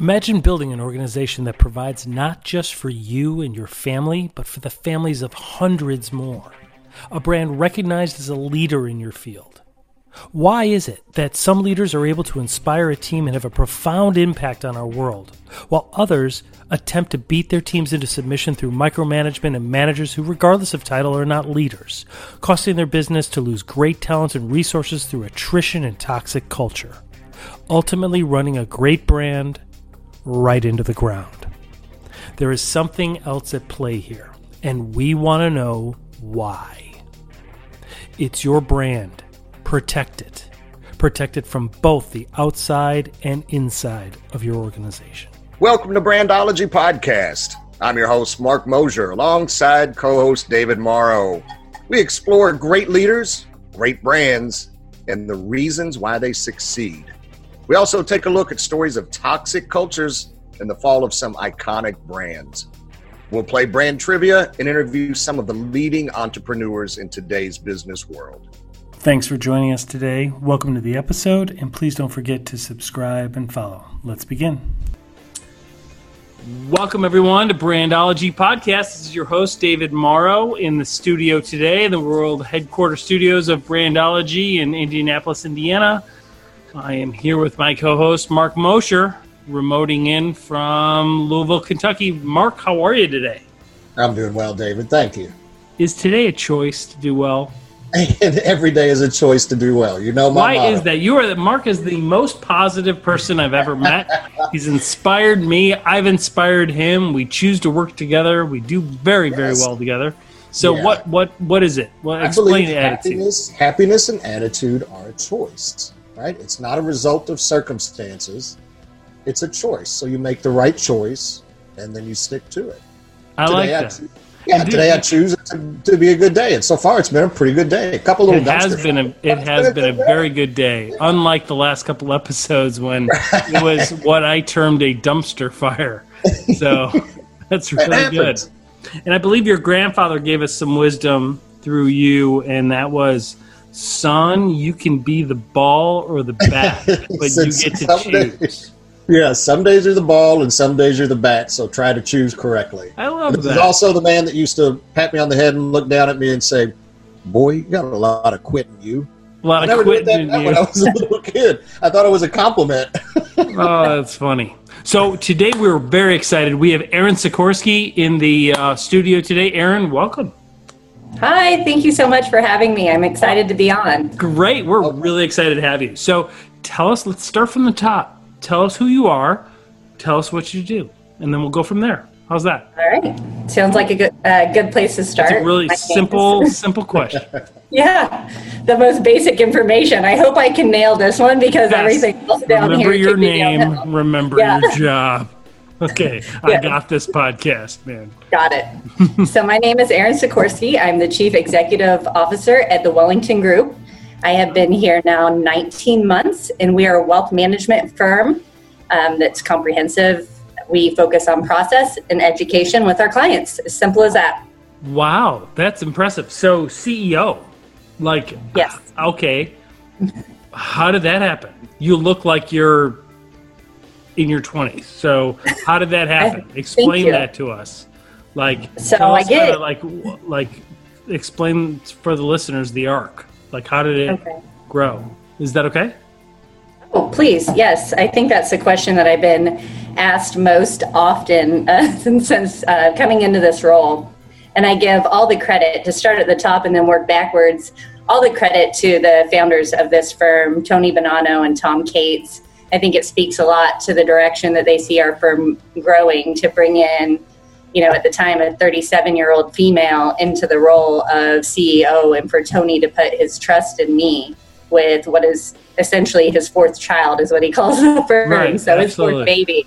Imagine building an organization that provides not just for you and your family, but for the families of hundreds more. A brand recognized as a leader in your field. Why is it that some leaders are able to inspire a team and have a profound impact on our world, while others attempt to beat their teams into submission through micromanagement and managers who, regardless of title, are not leaders, costing their business to lose great talent and resources through attrition and toxic culture? Ultimately, running a great brand right into the ground. There is something else at play here, and we want to know why. It's your brand. Protect it. Protect it from both the outside and inside of your organization. Welcome to Brandology Podcast. I'm your host, Mark Mosier, alongside co host David Morrow. We explore great leaders, great brands, and the reasons why they succeed. We also take a look at stories of toxic cultures and the fall of some iconic brands. We'll play brand trivia and interview some of the leading entrepreneurs in today's business world. Thanks for joining us today. Welcome to the episode, and please don't forget to subscribe and follow. Let's begin. Welcome, everyone, to Brandology Podcast. This is your host, David Morrow, in the studio today, the world headquarters studios of Brandology in Indianapolis, Indiana. I am here with my co host, Mark Mosher, remoting in from Louisville, Kentucky. Mark, how are you today? I'm doing well, David. Thank you. Is today a choice to do well? And every day is a choice to do well. You know Why motto. is that? You are the Mark is the most positive person I've ever met. He's inspired me. I've inspired him. We choose to work together. We do very, very well together. So yeah. what what what is it? Well, explain happiness, attitude. Happiness and attitude are a choice right? It's not a result of circumstances, it's a choice. So you make the right choice and then you stick to it. I today like that. I, yeah, today I choose to, to, be a good day, and so far it's been a pretty good day. A couple little. It has been a it has been, been a, very good day. Unlike the last couple episodes when it was what I termed a dumpster fire. So that's really good. And I believe your grandfather gave us some wisdom through you, and that was son, you can be the ball or the bat, but you get to choose. Days, yeah, some days you're the ball and some days you're the bat, so try to choose correctly. I love this that. Is also the man that used to pat me on the head and look down at me and say, "Boy, you got a lot of quitting you." A lot I of quitting you. When I was a little kid, I thought it was a compliment. oh, that's funny. So today we're very excited. We have Erin Sikorski in the uh, studio today. Erin, welcome. Hi, thank you so much for having me. I'm excited to be on. Great. We're really excited to have you. So tell us, let's start from the top. Tell us who you are, tell us what you do, and then we'll go from there. How's that? All right. Sounds like a good uh, good place to start. It's a really simple, simple question. yeah, the most basic information. I hope I can nail this one because yes. everything else down remember here. Remember your name. Remember yeah. your job. Okay, yeah. I got this podcast, man. Got it. so my name is Erin Sikorski. I'm the Chief Executive Officer at the Wellington Group. I have been here now 19 months, and we are a wealth management firm um, that's comprehensive. We focus on process and education with our clients. As simple as that. Wow, that's impressive. So CEO, like, yes, okay. How did that happen? You look like you're in your 20s. So how did that happen? Explain that to us. Like so I get it. like like explain for the listeners the arc. Like how did it okay. grow? Is that okay? Oh, please. Yes. I think that's the question that I've been asked most often uh, since uh, coming into this role. And I give all the credit to start at the top and then work backwards. All the credit to the founders of this firm, Tony Bonanno and Tom Cates I think it speaks a lot to the direction that they see our firm growing to bring in, you know, at the time, a 37 year old female into the role of CEO and for Tony to put his trust in me with what is essentially his fourth child, is what he calls the firm. Right, so absolutely. his fourth baby,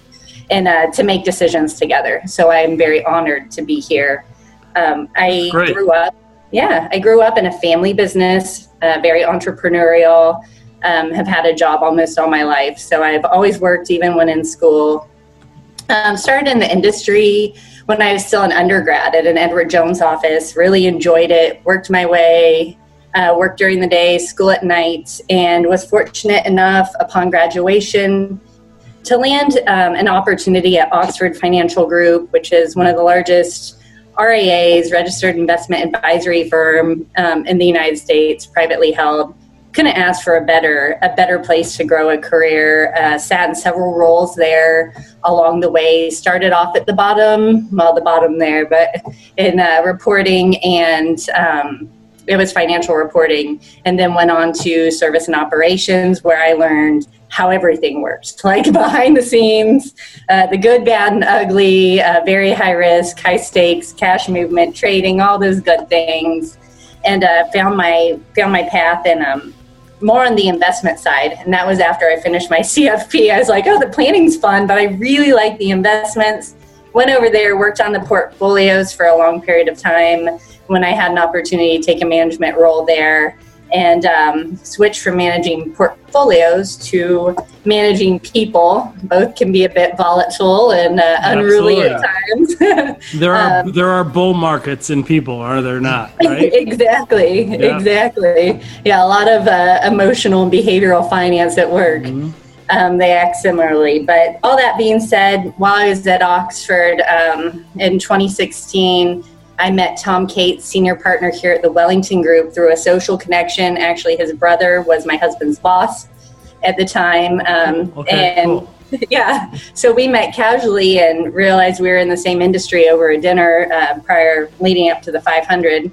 and uh, to make decisions together. So I'm very honored to be here. Um, I Great. grew up, yeah, I grew up in a family business, uh, very entrepreneurial um, have had a job almost all my life. So I've always worked, even when in school. Um, started in the industry when I was still an undergrad at an Edward Jones office. Really enjoyed it. Worked my way. Uh, worked during the day, school at night, and was fortunate enough upon graduation to land um, an opportunity at Oxford Financial Group, which is one of the largest RIAs, registered investment advisory firm um, in the United States, privately held. Couldn't ask for a better a better place to grow a career. Uh, sat in several roles there along the way. Started off at the bottom, well, the bottom there, but in uh, reporting and um, it was financial reporting, and then went on to service and operations, where I learned how everything works, like behind the scenes, uh, the good, bad, and ugly, uh, very high risk, high stakes, cash movement, trading, all those good things, and uh, found my found my path in um, more on the investment side. And that was after I finished my CFP. I was like, oh, the planning's fun, but I really like the investments. Went over there, worked on the portfolios for a long period of time when I had an opportunity to take a management role there and um, switch from managing portfolios to managing people. Both can be a bit volatile and uh, unruly at times. there are um, there are bull markets in people, are there not? Right? exactly, yeah. exactly. Yeah, a lot of uh, emotional and behavioral finance at work. Mm-hmm. Um, they act similarly. But all that being said, while I was at Oxford um, in 2016 I met Tom Cates, senior partner here at the Wellington Group, through a social connection. Actually, his brother was my husband's boss at the time. Um, okay, and cool. yeah, so we met casually and realized we were in the same industry over a dinner uh, prior, leading up to the 500.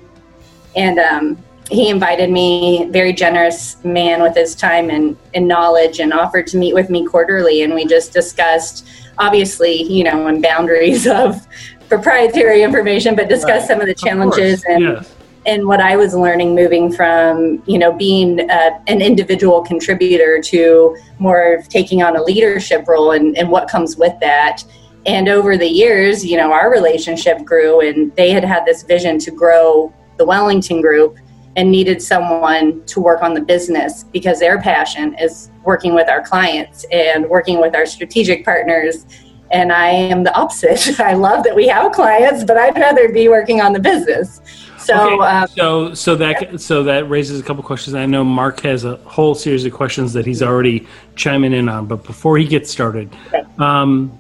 And um, he invited me, very generous man with his time and, and knowledge, and offered to meet with me quarterly. And we just discussed, obviously, you know, and boundaries of proprietary information, but discuss right. some of the challenges of and yes. and what I was learning moving from you know being uh, an individual contributor to more taking on a leadership role and, and what comes with that. And over the years, you know, our relationship grew, and they had had this vision to grow the Wellington Group and needed someone to work on the business because their passion is working with our clients and working with our strategic partners and I am the opposite. I love that we have clients, but I'd rather be working on the business. So, okay. um, so, so that yeah. so that raises a couple questions. I know Mark has a whole series of questions that he's already chiming in on. But before he gets started, okay. um,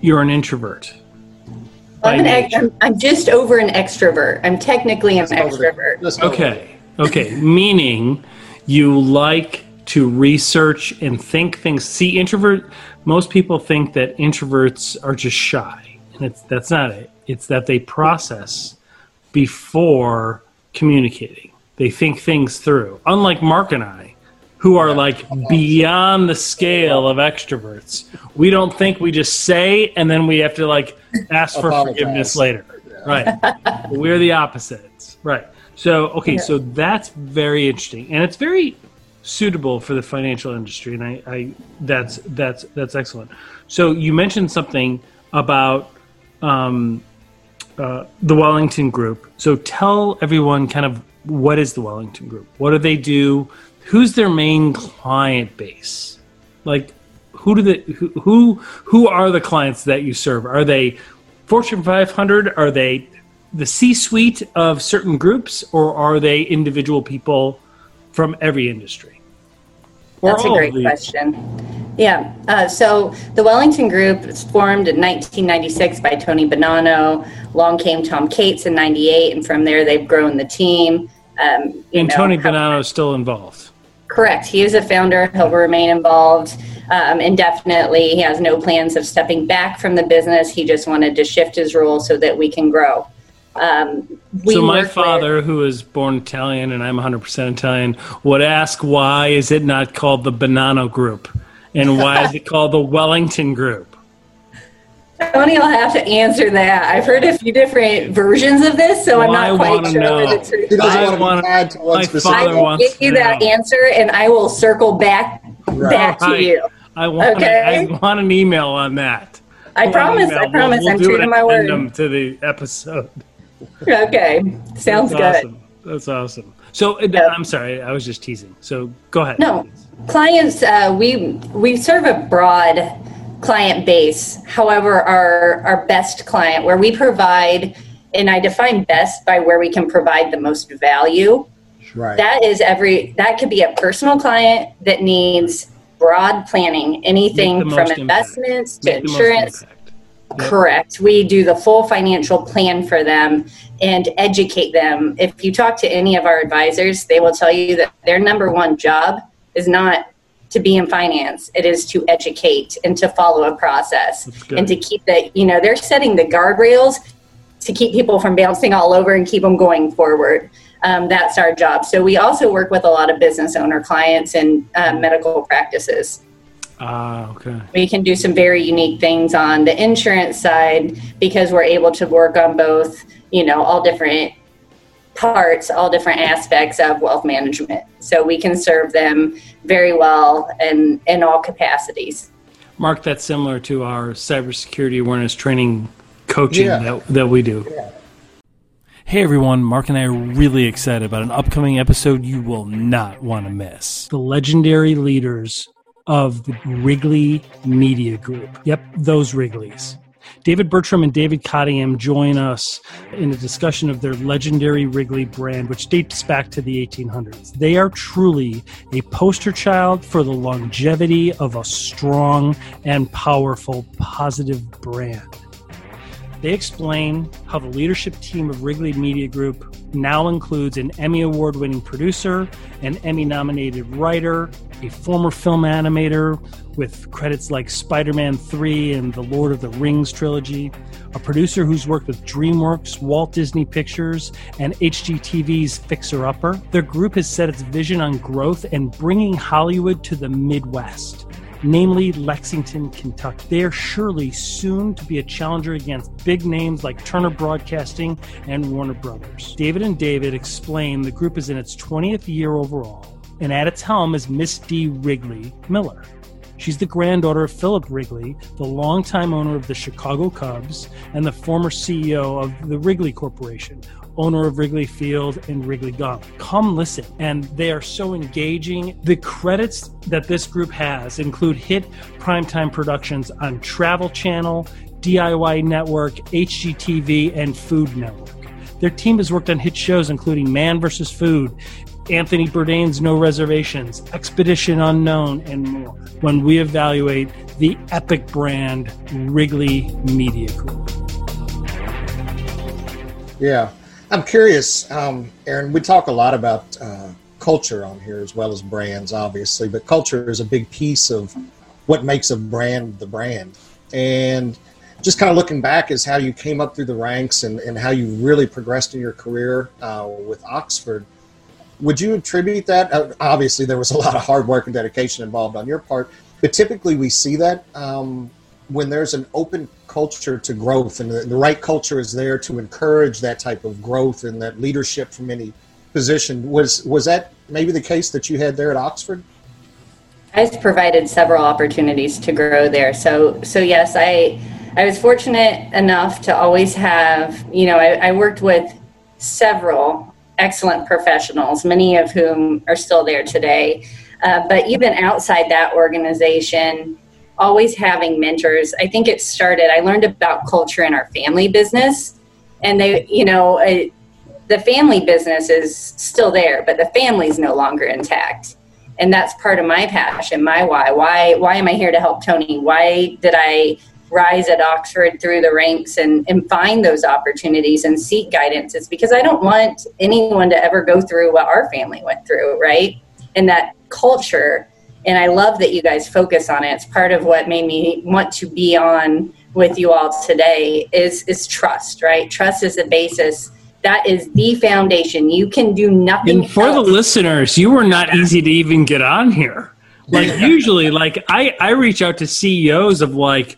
you're an introvert. I'm, an, I'm, I'm, just over an extrovert. I'm technically an extrovert. Okay, okay, meaning you like to research and think things. See, introvert most people think that introverts are just shy, and it's that's not it. It's that they process before communicating. They think things through. Unlike Mark and I, who are like beyond the scale of extroverts. We don't think we just say and then we have to like ask for forgiveness later. Right. We're the opposites. Right. So, okay, so that's very interesting. And it's very suitable for the financial industry, and I, I that's that's that's excellent. So you mentioned something about um, uh, the Wellington Group. So tell everyone kind of what is the Wellington Group? What do they do? Who's their main client base? Like who do the who who, who are the clients that you serve? Are they Fortune 500? Are they the C-suite of certain groups, or are they individual people? From every industry? That's a great question. Yeah. Uh, so the Wellington Group was formed in 1996 by Tony Bonanno. Long came Tom Cates in 98, and from there they've grown the team. Um, and know, Tony Bonanno is still involved. Correct. He is a founder. He'll remain involved um, indefinitely. He has no plans of stepping back from the business. He just wanted to shift his role so that we can grow. Um, so my father, with, who is born Italian and I'm 100% Italian, would ask why is it not called the Bonanno Group, and why is it called the Wellington Group? Tony will have to answer that. I've heard a few different versions of this, so well, I'm not quite sure know. the truth. He doesn't want to add to one specific. I will give you that know. answer, and I will circle back right. back to you. I want, okay? I want an email on that. I promise. I promise. We'll, we'll I'm true to my word. To the episode okay, sounds That's good. Awesome. That's awesome. So uh, I'm sorry, I was just teasing. So go ahead. No, clients. Uh, we we serve a broad client base. However, our our best client, where we provide, and I define best by where we can provide the most value. Right. That is every. That could be a personal client that needs broad planning, anything from investments to insurance. Correct. We do the full financial plan for them and educate them. If you talk to any of our advisors, they will tell you that their number one job is not to be in finance. It is to educate and to follow a process and to keep that you know, they're setting the guardrails to keep people from bouncing all over and keep them going forward. Um, that's our job. So we also work with a lot of business owner clients and uh, medical practices. Ah, okay. We can do some very unique things on the insurance side because we're able to work on both, you know, all different parts, all different aspects of wealth management. So we can serve them very well in, in all capacities. Mark, that's similar to our cybersecurity awareness training coaching yeah. that, that we do. Yeah. Hey everyone, Mark and I are really excited about an upcoming episode you will not want to miss. The legendary leaders of the Wrigley Media Group. Yep, those Wrigleys. David Bertram and David Cottingham join us in a discussion of their legendary Wrigley brand, which dates back to the 1800s. They are truly a poster child for the longevity of a strong and powerful positive brand. They explain how the leadership team of Wrigley Media Group now includes an Emmy Award winning producer, an Emmy nominated writer, a former film animator with credits like Spider Man 3 and the Lord of the Rings trilogy, a producer who's worked with DreamWorks, Walt Disney Pictures, and HGTV's Fixer Upper. Their group has set its vision on growth and bringing Hollywood to the Midwest namely Lexington, Kentucky. They are surely soon to be a challenger against big names like Turner Broadcasting and Warner Brothers. David and David explain the group is in its 20th year overall, and at its helm is Miss D. Wrigley Miller. She's the granddaughter of Philip Wrigley, the longtime owner of the Chicago Cubs and the former CEO of the Wrigley Corporation, owner of Wrigley Field and Wrigley Gum. Come listen. And they are so engaging. The credits that this group has include hit primetime productions on Travel Channel, DIY Network, HGTV, and Food Network. Their team has worked on hit shows including Man vs. Food, Anthony Bourdain's No Reservations, Expedition Unknown, and more when we evaluate the epic brand Wrigley Media Group. Yeah, I'm curious, um, Erin. We talk a lot about uh, culture on here as well as brands, obviously, but culture is a big piece of what makes a brand the brand. And just kind of looking back is how you came up through the ranks and, and how you really progressed in your career uh, with Oxford. Would you attribute that? Uh, obviously, there was a lot of hard work and dedication involved on your part, but typically we see that um, when there's an open culture to growth and the, the, right culture is there to encourage that type of growth and that leadership from any position. Was was that maybe the case that you had there at oxford? I've provided several opportunities to grow there. So so yes i i was fortunate enough to always have you know i, I worked with several excellent professionals many of whom are still there today uh, but even outside that organization always having mentors. I think it started, I learned about culture in our family business. And they, you know, the family business is still there, but the family's no longer intact. And that's part of my passion, my why. Why why am I here to help Tony? Why did I rise at Oxford through the ranks and, and find those opportunities and seek guidance? It's because I don't want anyone to ever go through what our family went through, right? And that culture and I love that you guys focus on it. It's part of what made me want to be on with you all today is is trust, right? Trust is the basis. That is the foundation. You can do nothing. And for else. the listeners, you were not easy to even get on here. Like usually, like I I reach out to CEOs of like,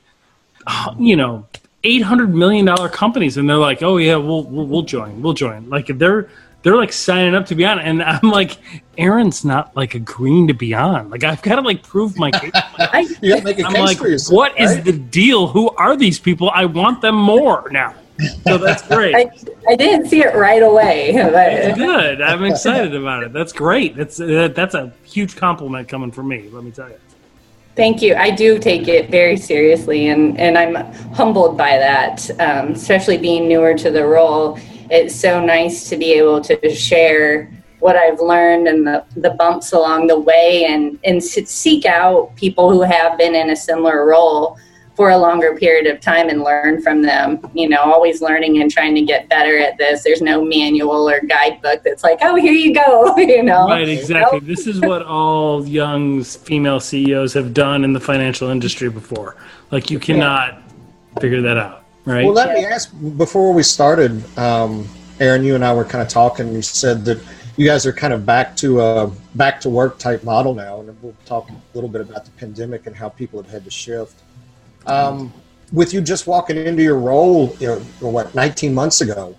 you know, eight hundred million dollar companies, and they're like, oh yeah, we'll we'll, we'll join, we'll join. Like they're they're like signing up to be on and i'm like erin's not like agreeing to be on. Like i've got to like prove my case. I, am like yourself, what right? is the deal? Who are these people? I want them more now. So that's great. I, I didn't see it right away That's good i'm excited about it. That's great. That's uh, that's a huge compliment coming from me let me tell you Thank you. I do take it very seriously, and, and I'm humbled by that, um, especially being newer to the role it's so nice to be able to share what I've learned and the, the bumps along the way and, and seek out people who have been in a similar role for a longer period of time and learn from them. You know, always learning and trying to get better at this. There's no manual or guidebook that's like, oh, here you go. you know, right? Exactly. Nope. this is what all young female CEOs have done in the financial industry before. Like, you cannot yeah. figure that out, right? Well, let me ask before we started. Um, Erin, you and I were kind of talking. You said that you guys are kind of back to a back to work type model now, and we'll talk a little bit about the pandemic and how people have had to shift. Um, with you just walking into your role, you know, what 19 months ago,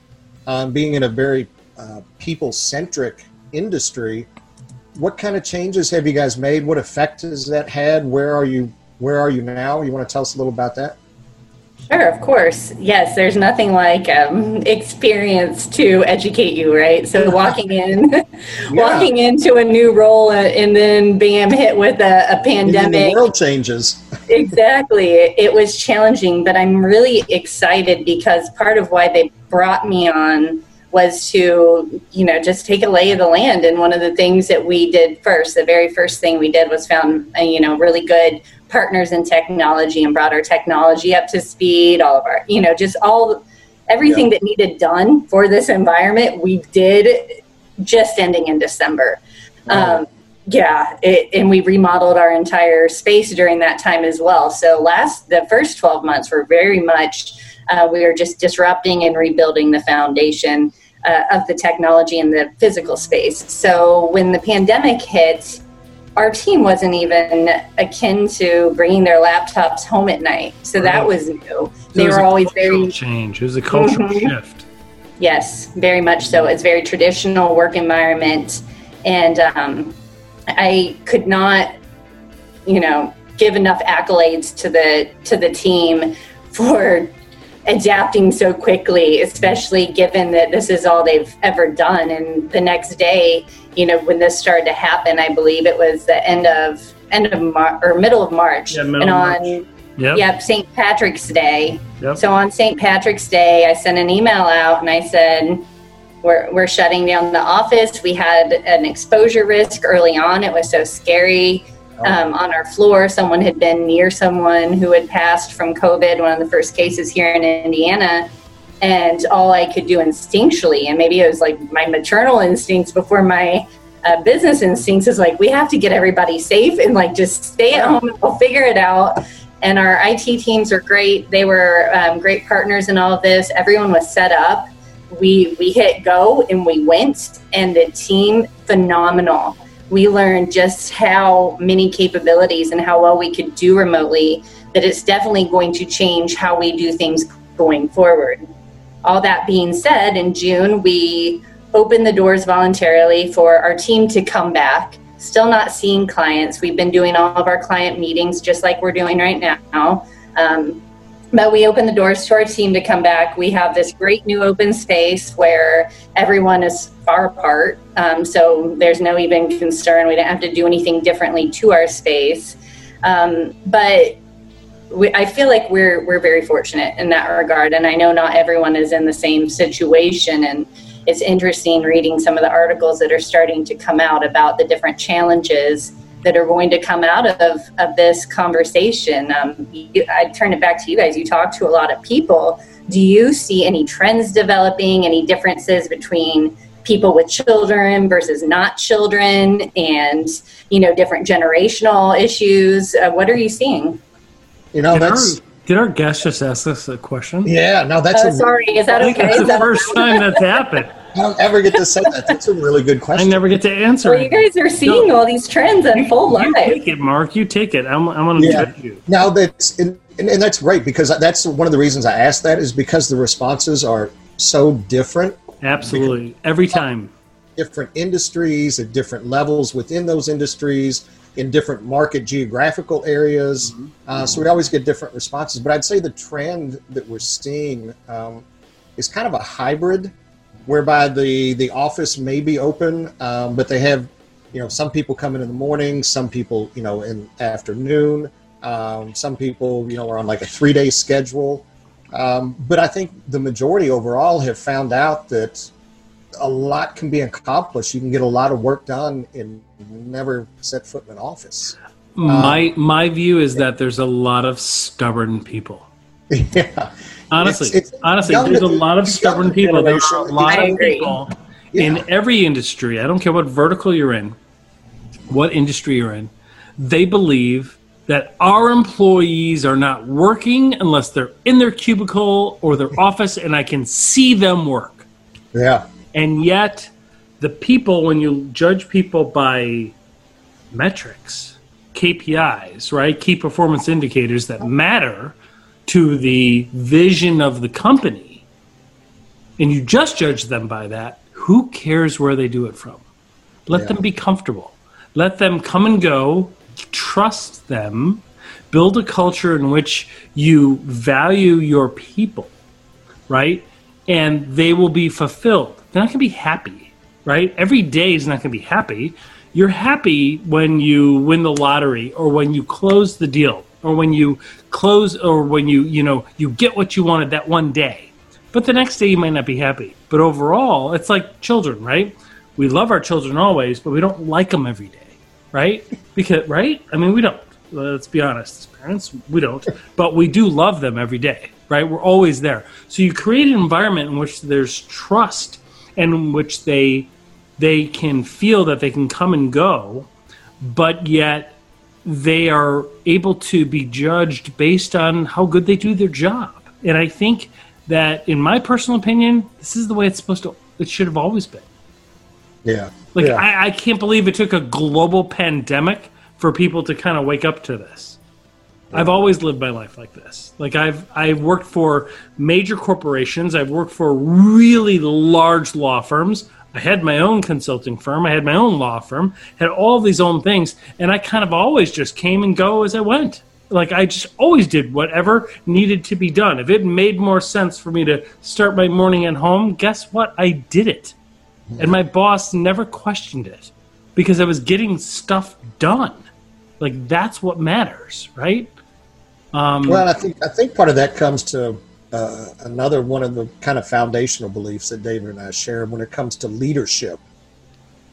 um, being in a very uh, people centric industry, what kind of changes have you guys made? What effect has that had? Where are you? Where are you now? You want to tell us a little about that? Sure, of course. Yes, there's nothing like um, experience to educate you, right? So walking in, yeah. walking into a new role, uh, and then bam, hit with a, a pandemic. The world changes. Exactly. It was challenging, but I'm really excited because part of why they brought me on was to you know just take a lay of the land and one of the things that we did first the very first thing we did was found you know really good partners in technology and brought our technology up to speed all of our you know just all everything yeah. that needed done for this environment we did just ending in december wow. um, yeah it, and we remodeled our entire space during that time as well so last the first 12 months were very much uh, we were just disrupting and rebuilding the foundation uh, of the technology in the physical space. So when the pandemic hit, our team wasn't even akin to bringing their laptops home at night. So right. that was new. They were always very change. It was a cultural mm-hmm. shift. Yes, very much so. It's very traditional work environment, and um, I could not, you know, give enough accolades to the to the team for adapting so quickly, especially given that this is all they've ever done. And the next day, you know, when this started to happen, I believe it was the end of end of Mar- or middle of March, yeah, middle and on March. Yep. yep St. Patrick's Day. Yep. So on St. Patrick's Day, I sent an email out and I said. We're, we're shutting down the office. We had an exposure risk early on. It was so scary um, on our floor. Someone had been near someone who had passed from COVID, one of the first cases here in Indiana. And all I could do instinctually, and maybe it was like my maternal instincts before my uh, business instincts, is like, we have to get everybody safe and like just stay at home and we'll figure it out. And our IT teams are great. They were um, great partners in all of this. Everyone was set up. We, we hit go and we went, and the team phenomenal we learned just how many capabilities and how well we could do remotely that it's definitely going to change how we do things going forward. All that being said, in June, we opened the doors voluntarily for our team to come back. Still not seeing clients. We've been doing all of our client meetings just like we're doing right now. Um, but we open the doors to our team to come back. We have this great new open space where everyone is far apart. Um, so there's no even concern. We don't have to do anything differently to our space. Um, but we, I feel like we're we're very fortunate in that regard, and I know not everyone is in the same situation. And it's interesting reading some of the articles that are starting to come out about the different challenges that are going to come out of, of this conversation. Um, you, I turn it back to you guys. You talk to a lot of people. Do you see any trends developing, any differences between people with children versus not children and you know different generational issues? Uh, what are you seeing? You know that's did our guest just ask us a question? Yeah no that's oh, a, sorry. Is that okay? that's the that first time that's happened I don't ever get to say that. That's a really good question. I never get to answer. Well, you guys are seeing no. all these trends unfold live. You take it, Mark. You take it. I'm, I'm going to yeah. judge you. Now that's and, and that's great because that's one of the reasons I asked that is because the responses are so different. Absolutely, every time. Different industries at different levels within those industries in different market geographical areas. Mm-hmm. Uh, so we always get different responses. But I'd say the trend that we're seeing um, is kind of a hybrid whereby the the office may be open, um, but they have you know some people come in in the morning, some people you know in afternoon, um, some people you know are on like a three day schedule. Um, but I think the majority overall have found out that a lot can be accomplished. You can get a lot of work done and never set foot in an office. My um, my view is that there's a lot of stubborn people. Yeah. Honestly, it's, it's honestly, there's a lot of stubborn people. There's a lot of people yeah. in every industry. I don't care what vertical you're in, what industry you're in. They believe that our employees are not working unless they're in their cubicle or their office and I can see them work. Yeah. And yet, the people, when you judge people by metrics, KPIs, right? Key performance indicators that matter to the vision of the company, and you just judge them by that, who cares where they do it from? Let yeah. them be comfortable. Let them come and go. Trust them. Build a culture in which you value your people, right? And they will be fulfilled. They're not going to be happy, right? Every day is not going to be happy. You're happy when you win the lottery or when you close the deal or when you close or when you, you know, you get what you wanted that one day. But the next day you might not be happy. But overall, it's like children, right? We love our children always, but we don't like them every day, right? Because right? I mean, we don't. Let's be honest, parents, we don't. But we do love them every day, right? We're always there. So you create an environment in which there's trust and in which they they can feel that they can come and go, but yet they are able to be judged based on how good they do their job. And I think that, in my personal opinion, this is the way it's supposed to. It should have always been. Yeah. Like yeah. I, I can't believe it took a global pandemic for people to kind of wake up to this. I've always lived my life like this. Like I've I've worked for major corporations. I've worked for really large law firms. I had my own consulting firm. I had my own law firm. Had all these own things, and I kind of always just came and go as I went. Like I just always did whatever needed to be done. If it made more sense for me to start my morning at home, guess what? I did it, and my boss never questioned it because I was getting stuff done. Like that's what matters, right? Um, well, I think I think part of that comes to uh, another one of the kind of foundational beliefs that David and I share when it comes to leadership.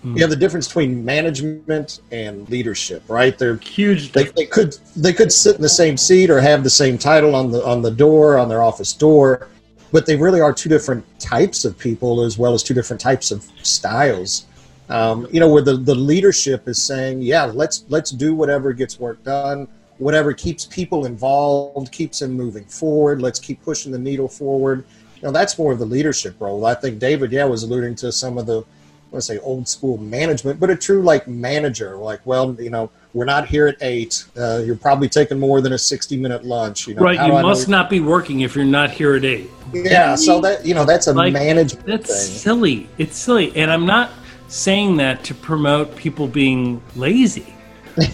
Mm. You have the difference between management and leadership, right? They're huge. They, they could they could sit in the same seat or have the same title on the on the door on their office door, but they really are two different types of people as well as two different types of styles. Um, you know, where the, the leadership is saying, yeah, let's let's do whatever gets work done whatever keeps people involved, keeps them moving forward. Let's keep pushing the needle forward. You know, that's more of the leadership role. I think David, yeah, was alluding to some of the, let's say, old school management, but a true like manager, like, well, you know, we're not here at eight. Uh, you're probably taking more than a 60 minute lunch. You know, right. You must not be working if you're not here at eight. Yeah. So that, you know, that's a like, management That's thing. silly. It's silly. And I'm not saying that to promote people being lazy.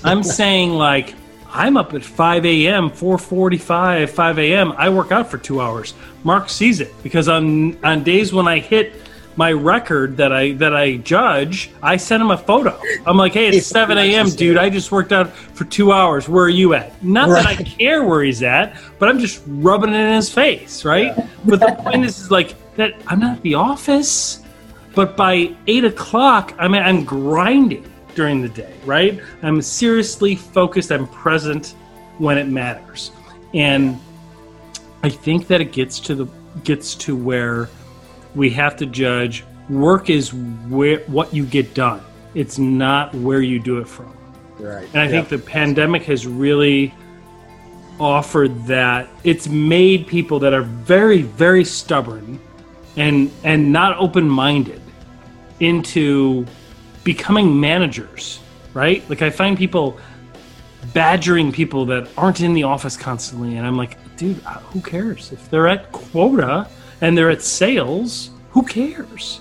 I'm saying like, I'm up at 5 a.m., 4:45, 5 a.m. I work out for two hours. Mark sees it because on on days when I hit my record that I that I judge, I send him a photo. I'm like, "Hey, it's 7 a.m., dude. I just worked out for two hours. Where are you at?" Not right. that I care where he's at, but I'm just rubbing it in his face, right? Yeah. But the point is, is like that. I'm not at the office, but by eight o'clock, I mean, I'm grinding during the day, right? I'm seriously focused, I'm present when it matters. And I think that it gets to the gets to where we have to judge work is where what you get done. It's not where you do it from. Right. And I think the pandemic has really offered that it's made people that are very very stubborn and and not open-minded into becoming managers, right? Like I find people badgering people that aren't in the office constantly, and I'm like, dude, uh, who cares if they're at quota and they're at sales? Who cares?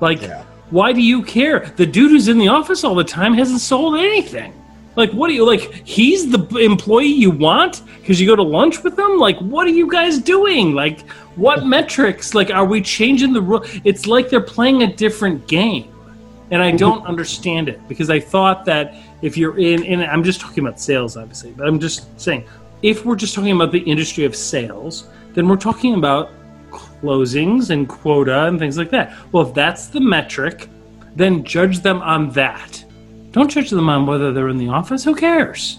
Like, yeah. why do you care? The dude who's in the office all the time hasn't sold anything. Like, what do you like? He's the employee you want because you go to lunch with them. Like, what are you guys doing? Like, what metrics? Like, are we changing the rule? It's like they're playing a different game and I don't understand it because I thought that if you're in, and I'm just talking about sales, obviously, but I'm just saying if we're just talking about the industry of sales, then we're talking about closings and quota and things like that. Well, if that's the metric, then judge them on that. Don't judge them on whether they're in the office. Who cares?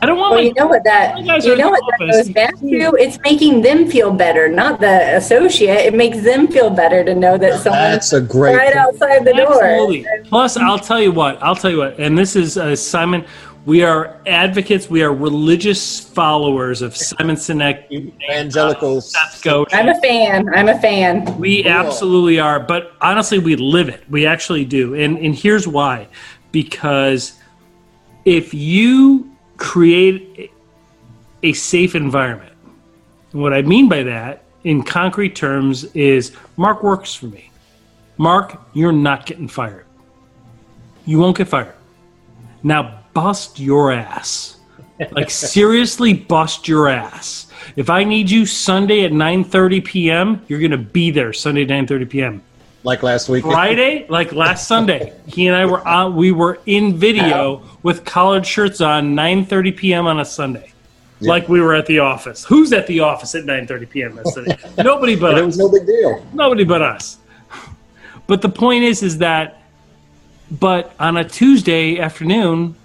I don't want. Well, my- you know what that You you know the what that goes back to. It's making them feel better, not the associate. It makes them feel better to know that someone's That's a great. right outside the door. Plus, I'll tell you what. I'll tell you what. And this is uh, Simon. We are advocates. We are religious followers of Simon Sinek, Evangelicals. Seth I'm a fan. I'm a fan. We absolutely are, but honestly, we live it. We actually do, and and here's why: because if you create a safe environment, and what I mean by that, in concrete terms, is Mark works for me. Mark, you're not getting fired. You won't get fired. Now bust your ass. Like seriously bust your ass. If I need you Sunday at 9:30 p.m., you're going to be there Sunday at 9:30 p.m. like last week. Friday, like last Sunday, he and I were on we were in video with collared shirts on 9:30 p.m. on a Sunday. Like we were at the office. Who's at the office at 9:30 p.m. Sunday? Nobody but But it us was no big deal. nobody but us. But the point is, is that, but on a Tuesday afternoon,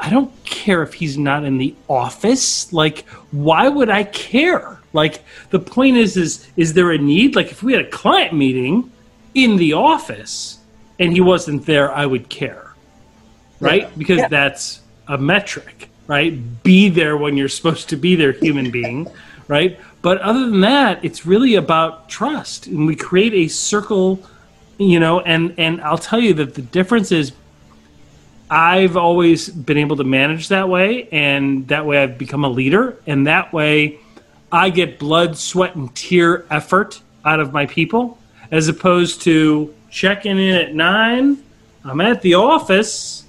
I don't care if he's not in the office. Like, why would I care? Like, the point is, is is there a need? Like, if we had a client meeting in the office and he wasn't there, I would care, right? Because that's a metric, right? Be there when you're supposed to be there, human being, right? But other than that, it's really about trust, and we create a circle, you know. And and I'll tell you that the difference is, I've always been able to manage that way, and that way I've become a leader, and that way I get blood, sweat, and tear effort out of my people, as opposed to checking in at nine. I'm at the office,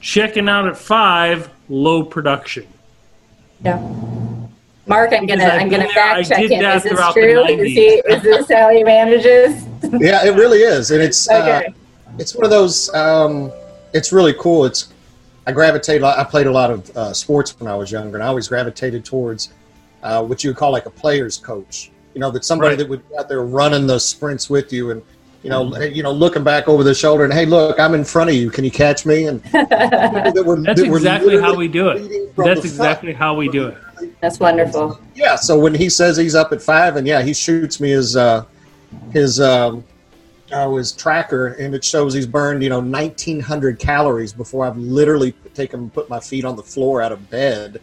checking out at five, low production. Yeah. Mark, I'm gonna I've I'm gonna been fact check did him. that Is this true? Is he is this how he manages? Yeah, it really is, and it's uh, it's one of those. Um, it's really cool. It's I gravitate. I played a lot of uh, sports when I was younger, and I always gravitated towards uh, what you would call like a player's coach. You know, that somebody Right. that would be out there running the sprints with you, and you know, you know, looking back over the shoulder, and hey, look, I'm in front of you. Can you catch me? And that were- That's that were exactly how we do it. That's exactly how we do it. That's wonderful. Yeah. So when he says he's up at five, and yeah, he shoots me his uh, his um, uh, his tracker, and it shows he's burned you know nineteen hundred calories before I've literally taken put my feet on the floor out of bed.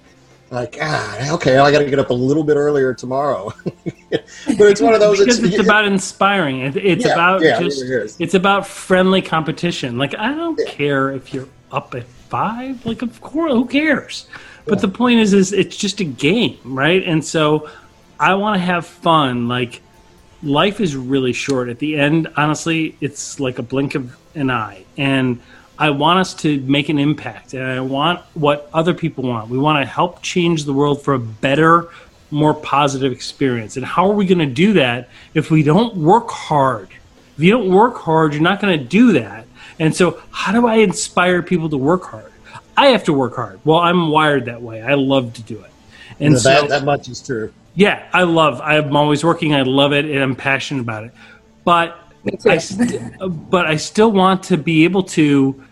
Like ah, okay, I got to get up a little bit earlier tomorrow. but it's one of those. because it's about inspiring. It, it's Yeah, about yeah, just is. it's about friendly competition. Like I don't care if you're up at five. Like of course, who cares? But the point is, is it's just a game, right? And so I want to have fun. Like life is really short. At the end, honestly, it's like a blink of an eye, and I want us to make an impact, and I want what other people want. We want to help change the world for a better, more positive experience. And how are we going to do that if we don't work hard? If you don't work hard, you're not going to do that. And so, how do I inspire people to work hard? I have to work hard. Well, I'm wired that way. I love to do it. And that, so, that much is true. yeah, I love. I'm always working. I love it, and I'm passionate about it. But. I, st- but I still want to be able to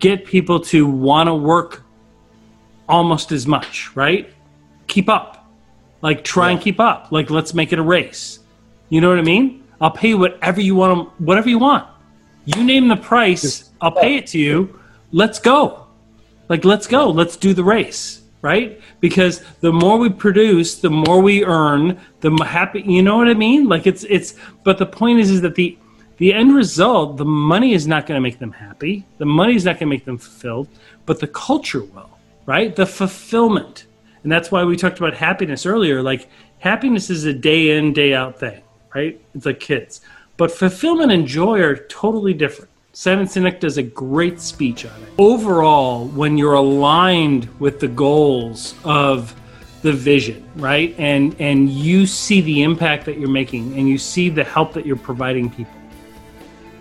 get people to want to work almost as much. Right? Keep up. Like try and keep up. Like let's make it a race. You know what I mean? I'll pay you whatever you want. Whatever you want. You name the price. I'll pay it to you. Let's go. Like let's go. Let's do the race. Right? Because the more we produce, the more we earn. The happy. You know what I mean? Like it's it's. But the point is, is that the the end result, the money is not going to make them happy. The money is not going to make them fulfilled, but the culture will, right? The fulfillment. And that's why we talked about happiness earlier. Like, happiness is a day in, day out thing, right? It's like kids. But fulfillment and joy are totally different. Simon Sinek does a great speech on it. Overall, when you're aligned with the goals of the vision, right? And and you see the impact that you're making and you see the help that you're providing people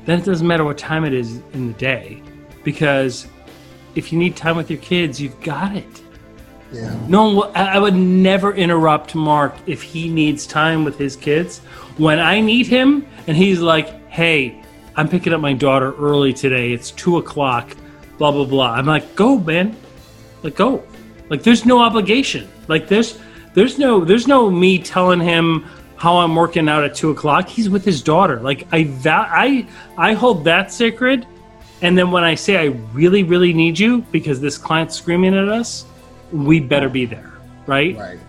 then it doesn't matter what time it is in the day because if you need time with your kids, you've got it. Yeah. No, I would never interrupt Mark if he needs time with his kids. When I need him and he's like, hey, I'm picking up my daughter early today, it's two o'clock, blah, blah, blah. I'm like, go, man. Like, go. Like, there's no obligation. Like, there's, there's no, there's no me telling him how I'm working out at two o'clock. He's with his daughter. Like, I, va- I, I hold that sacred. And then when I say I really, really need you because this client's screaming at us, we better be there, right? Right.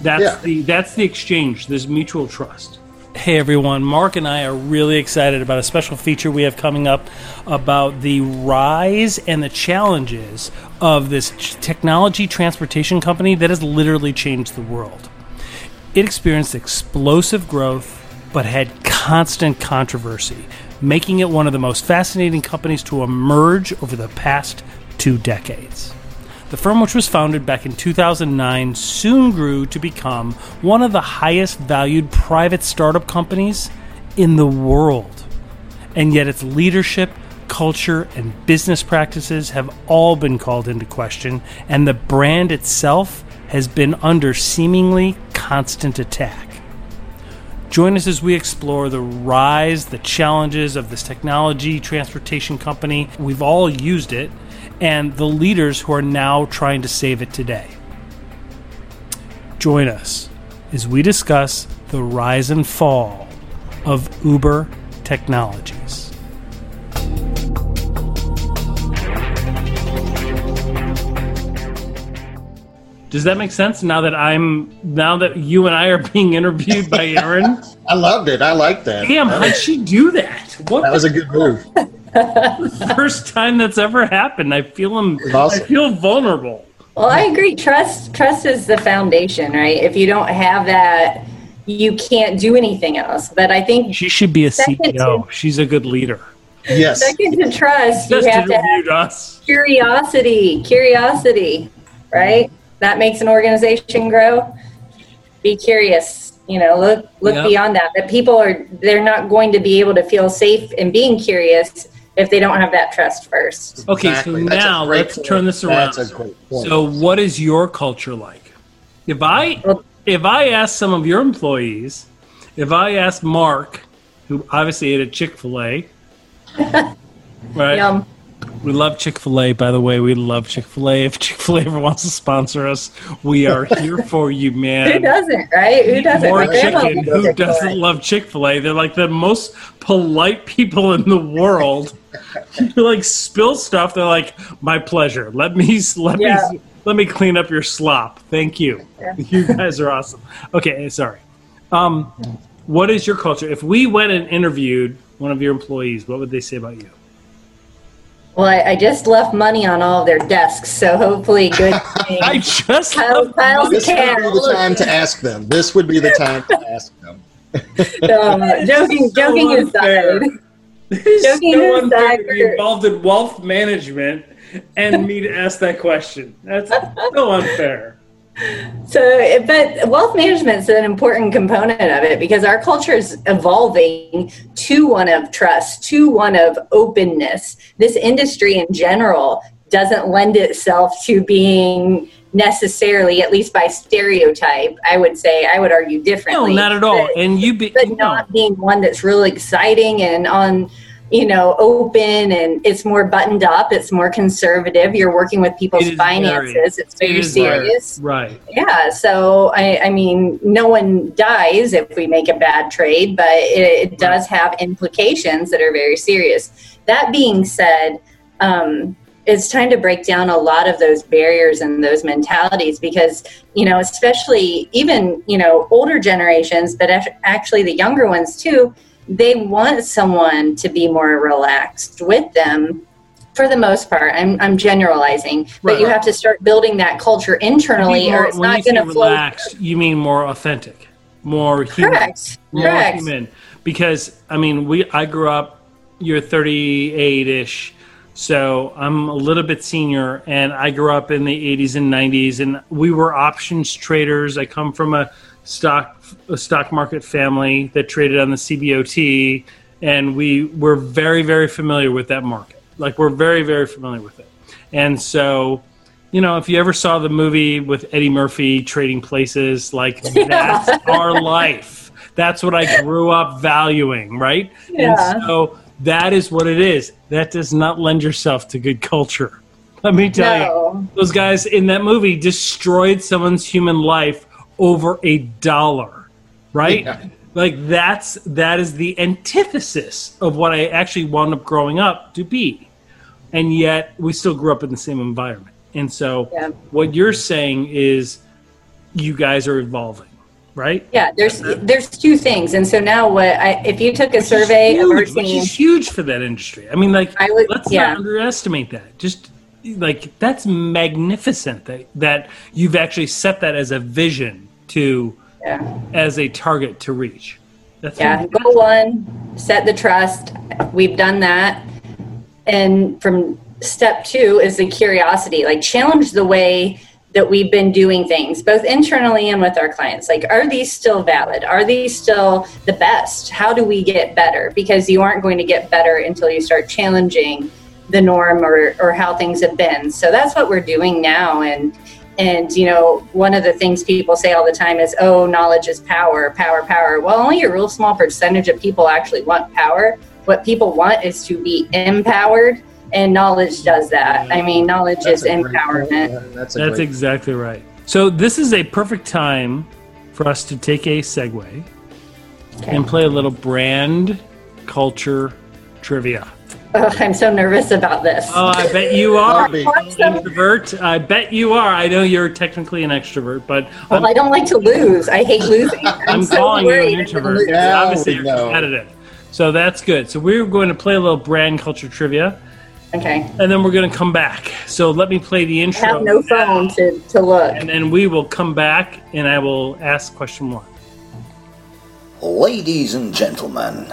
That's Yeah. the that's the exchange. There's mutual trust. Hey everyone, Mark and I are really excited about a special feature we have coming up about the rise and the challenges of this technology transportation company that has literally changed the world. It experienced explosive growth but had constant controversy, making it one of the most fascinating companies to emerge over the past two decades. The firm, which was founded back in 2009, soon grew to become one of the highest valued private startup companies in the world. And yet, its leadership, culture, and business practices have all been called into question, and the brand itself has been under seemingly constant attack. Join us as we explore the rise, the challenges of this technology transportation company. We've all used it, and the leaders who are now trying to save it today. Join us as we discuss the rise and fall of Uber Technologies. Does that make sense now that I'm now that you and I are being interviewed by Erin? I loved it. I like that. Damn, how'd she do that? What That was a good move. first time that's ever happened? I feel him. Awesome. I feel vulnerable. Well, I agree. Trust trust is the foundation, right? If you don't have that, you can't do anything else. But I think She should be a Second CEO. She's a good leader. Yes. second to trust, you have to have us. curiosity. Curiosity, right? That makes an organization grow. Be curious. You know, look look Yep. beyond that. That people are they're not going to be able to feel safe in being curious if they don't have that trust first. Okay, Exactly. so That's now let's point. turn this around. That's a great point. So, what is your culture like? If I if I ask some of your employees, if I ask Mark, who obviously ate at Chick Fil A, right? Yum. We love Chick Fil A, by the way. We love Chick Fil A. If Chick Fil A ever wants to sponsor us, we are here for you, man. Who doesn't, right? Who doesn't? More chicken. Who Chick-fil-A. doesn't love Chick Fil A? They're like the most polite people in the world. you like spill stuff. They're like, my pleasure. Let me let Yeah. me let me clean up your slop. Thank you. Yeah. You guys are awesome. Okay, sorry. Um, what is your culture? If we went and interviewed one of your employees, what would they say about you? Well, I, I just left money on all of their desks, so hopefully good thing. I just Piles- love piles money. of this would be the time to ask them. This would be the time to ask them. Um, joking, so joking unfair. aside, It's Joking so aside, to be involved in wealth management and me to ask that question. That's so unfair. So but wealth management is an important component of it because our culture is evolving to one of trust, to one of openness. This industry in general doesn't lend itself to being necessarily, at least by stereotype, I would say, I would argue differently. No, not at all. But- And you be but no. not being one that's really exciting and on you know open and it's more buttoned up it's more conservative you're working with people's It finances very- it's It very very- serious. right. yeah so I, I mean no one dies if we make a bad trade but it, it does have implications that are very serious. That being said um, it's time to break down a lot of those barriers and those mentalities because you know especially even you know older generations but actually the younger ones too they want someone to be more relaxed with them for the most part i'm, I'm generalizing but Right. you have to start building that culture internally more- or it's not going to flow relaxed, you mean more authentic, more human, correct more correct human. Because I mean, we I grew up. You're 38 ish, so I'm a little bit senior, and I grew up in the 80s and 90s, and we were options traders. I come from a stock a stock market family that traded on the CBOT, and we were very very familiar with that market. Like we're very very familiar with it, and so you know, if you ever saw the movie with Eddie Murphy trading places, like that's our life. That's what I grew up valuing, right? Yeah. And so that is what it is. That does not lend yourself to good culture. Let me tell No. you, those guys in that movie destroyed someone's human life over a dollar, right? Yeah. Like that's that is the antithesis of what I actually wound up growing up to be and yet we still grew up in the same environment. And so, Yeah. what you're saying is, you guys are evolving, right? Yeah, there's there's two things, and so now what? I, if you took a survey of our huge, which team, is huge for that industry. I mean, like, I would- let's yeah. not underestimate that. Just like that's magnificent that that you've actually set that as a vision to yeah, as a target to reach. That's yeah. Goal one, set the trust. We've done that, and from step two is the curiosity. Like challenge the way that we've been doing things, both internally and with our clients. Like, are these still valid? Are these still the best? How do we get better? Because you aren't going to get better until you start challenging the norm or, or how things have been. So that's what we're doing now. And and you know, one of the things people say all the time is, "Oh, knowledge is power, power, power." Well, only a real small percentage of people actually want power. What people want is to be empowered, and knowledge does that. I mean, knowledge That's is a great point. empowerment. Yeah, That's That's great exactly right. So this is a perfect time for us to take a segue Okay. and play a little brand culture trivia. Ugh, I'm so nervous about this. Oh, I bet you are Bobby. introvert. I bet you are. I know you're technically an extrovert, but I'm, well, I don't like to lose. I hate losing. I'm, I'm so calling you an I'm gonna introvert. lose. Yeah. Obviously, you're no. competitive. So that's good. So we're going to play a little brand culture trivia, Okay. and then we're going to come back. So let me play the intro. I intro. have no phone to, to look. And then we will come back, and I will ask question one. Ladies and gentlemen,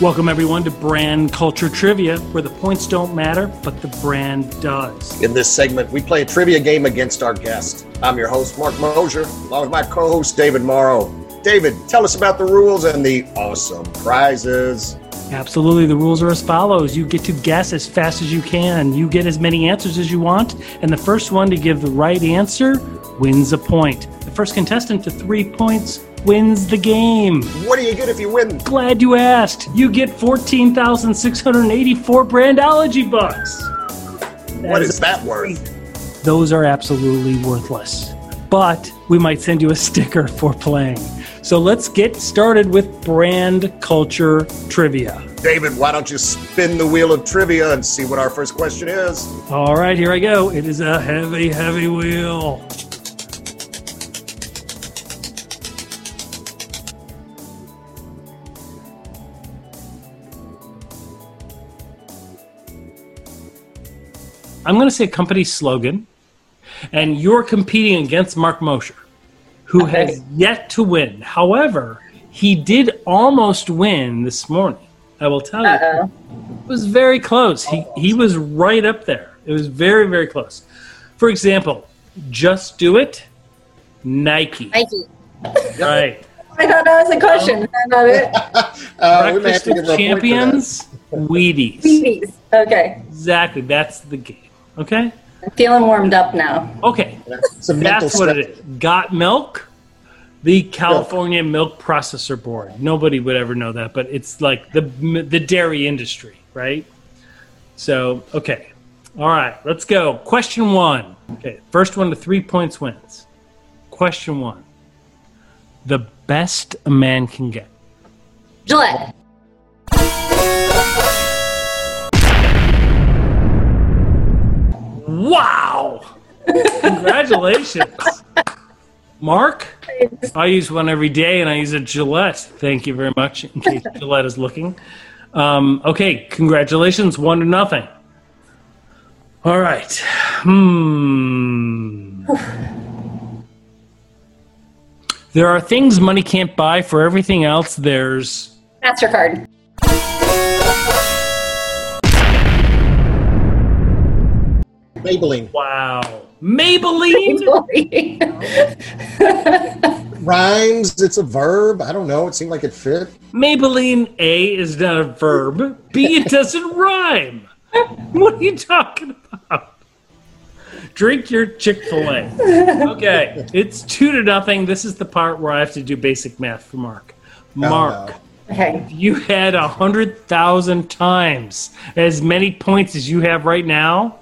Welcome everyone to Brand Culture Trivia, where the points don't matter, but the brand does. In this segment, we play a trivia game against our guest. I'm your host, Mark Mosier, along with my co host, David Morrow. David, tell us about the rules and the awesome prizes. Absolutely, the rules are as follows: you get to guess as fast as you can. You get as many answers as you want, and the first one to give the right answer wins a point. The first contestant to three points wins the game. What do you get if you win? Glad you asked. You get fourteen thousand six hundred eighty-four Brandology bucks. What is that worth? those are absolutely worthless. But we might send you a sticker for playing. So let's get started with brand culture trivia. David, why don't you spin the wheel of trivia and see what our first question is? All right, here I go. It is a heavy, heavy wheel. I'm going to say a company slogan, and you're competing against Mark Mosher, who Okay. has yet to win. However, he did almost win this morning. I will tell you. Uh-oh. It was very close. He he was right up there. It was very very close. For example, just do it. Nike. Nike. Right. I thought that was a question. Is that not it? Uh, we may have Breakfast to of her a point for that. Champions. Wheaties. Wheaties. Okay. Exactly. That's the game. Okay. I'm feeling warmed up now. Okay. It's a mental That's what step. it is. Got milk. The California Milk Processor Board. Nobody would ever know that, but it's like the the dairy industry, right? So, okay. All right, let's go. Question 1. Okay, first one to 3 points wins. Question 1. The best a man can get. Gillette. Wow! Congratulations. Mark, I use one every day and I use a Gillette. Thank you very much, in case Gillette is looking. Um, okay, congratulations, one to nothing. All right. Hmm. There are things money can't buy. For everything else, there's. MasterCard. Maybelline. Wow. Maybelline? rhymes. It's a verb. I don't know. It seemed like it fit. Maybelline A is not a verb. B it doesn't rhyme. What are you talking about? Drink your Chick Fil A. Okay, it's two to nothing. This is the part where I have to do basic math for Mark. Oh, Mark, no. Okay. you had a hundred thousand times as many points as you have right now.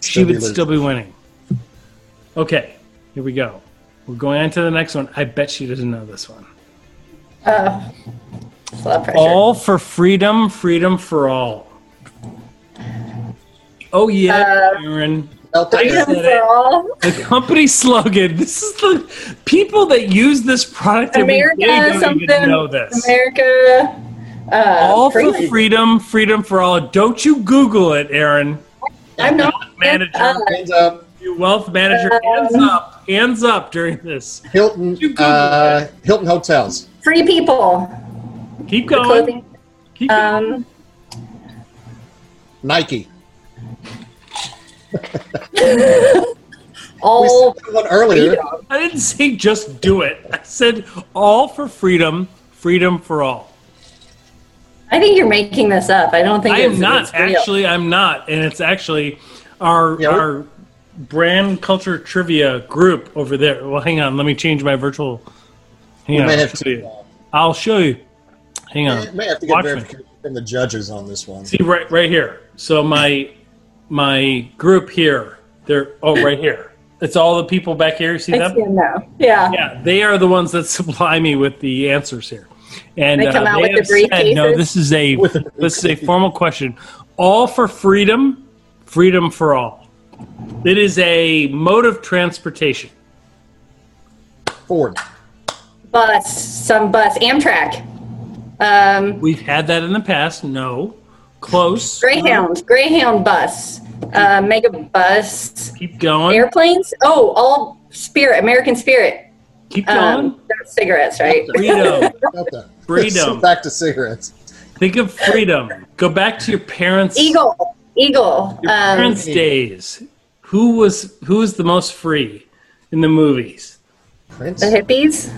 She Still be would losing. still be winning. Okay, here we go. We're going on to the next one. I bet she doesn't know this one. Uh, it's a lot of pressure. All for freedom, freedom for all. Oh yeah, Erin. Felt it. Freedom. Freedom for all. The company slogan. This is the people that use this product every day America, don't something. even know this. America. Uh, all for freedom. freedom, freedom for all. Don't you Google it, Erin. I'm not. Manager, Hands up. you wealth manager, hands up, hands up during this. Hilton. Uh, Hilton hotels. free people. Keep going. Keep going. Um, Nike. We all said one earlier. freedom. I didn't say just do it. I said all for freedom, freedom for all. I think you're making this up. I don't think I it's, am not it's real. actually. I'm not, and it's actually our Yeah, we're- our brand culture trivia group over there. Well, hang on. Let me change my virtual. Hang We on. may I'll have show to. you. I'll show you. Hang on. uh, may have to get Watch me. from the judges on this one. See right right here. So my my group here. They're oh right here. It's all the people back here. You see I them? see them now. Yeah. Yeah, they are the ones that supply me with the answers here. And They come uh, out with have the said, no, this is a this is a formal question. All for freedom, freedom for all. It is a mode of transportation. Ford. Bus, some bus, Amtrak, um, We've had that in the past. No, close. Greyhound, Greyhound bus, uh, Mega bus, Keep going. airplanes. Oh, all Spirit, American Spirit. Keep going. Um, cigarettes, right? freedom. Freedom. Back to cigarettes. Think of freedom. Go back to your parents. Eagle, Eagle. Your Um, parents' days. Who was who was the most free in the movies? Prince. the hippies.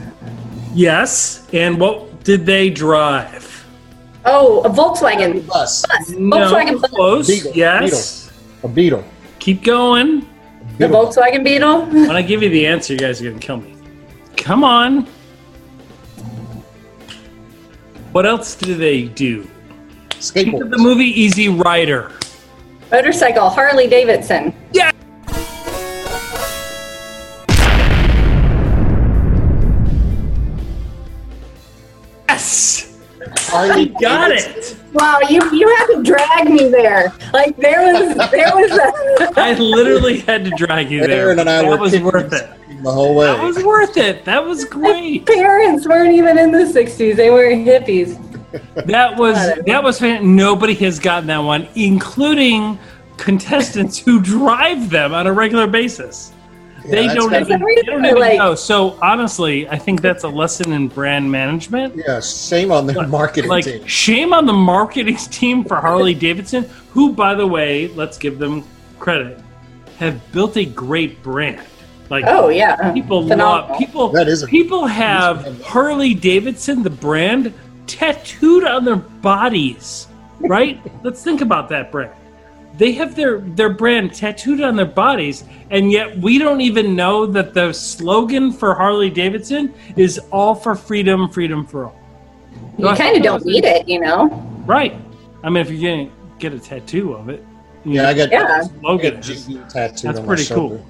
Yes. And what did they drive? Oh, a Volkswagen. Bus. No, Volkswagen bus. close. Beetle. Yes. A beetle. Keep going. The Volkswagen Beetle. When I give you the answer, you guys are gonna kill me. Come on. What else do they do? Think of the movie Easy Rider. Motorcycle, Harley Davidson. Yeah. Yes. Harley Got Davidson. it. Wow, you you had to drag me there. Like there was there was a I literally had to drag you there. Erin and I that were was worth it. the whole way. That was worth it. That was great. parents weren't even in the '60s; they were hippies. That was that was nobody has gotten that one, including contestants who drive them on a regular basis. they don't even, they don't even Like- know. So honestly, I think that's a lesson in brand management. Yeah, shame on their marketing Like team. shame on the marketing team for Harley Davidson, who, by the way, let's give them credit, have built a great brand. Like Oh yeah, People Phenomenal. love people. That is a- people have Harley Davidson, the brand, tattooed on their bodies. Right? Let's think about that brand. They have their their brand tattooed on their bodies, and yet we don't even know that the slogan for Harley Davidson is "All for freedom, freedom for all." You kind of don't need it, you know. Right. I mean, if you're getting get a tattoo of it, you Yeah, I got Yeah. Slogan I got is- tattooed That's on pretty my shoulder. cool.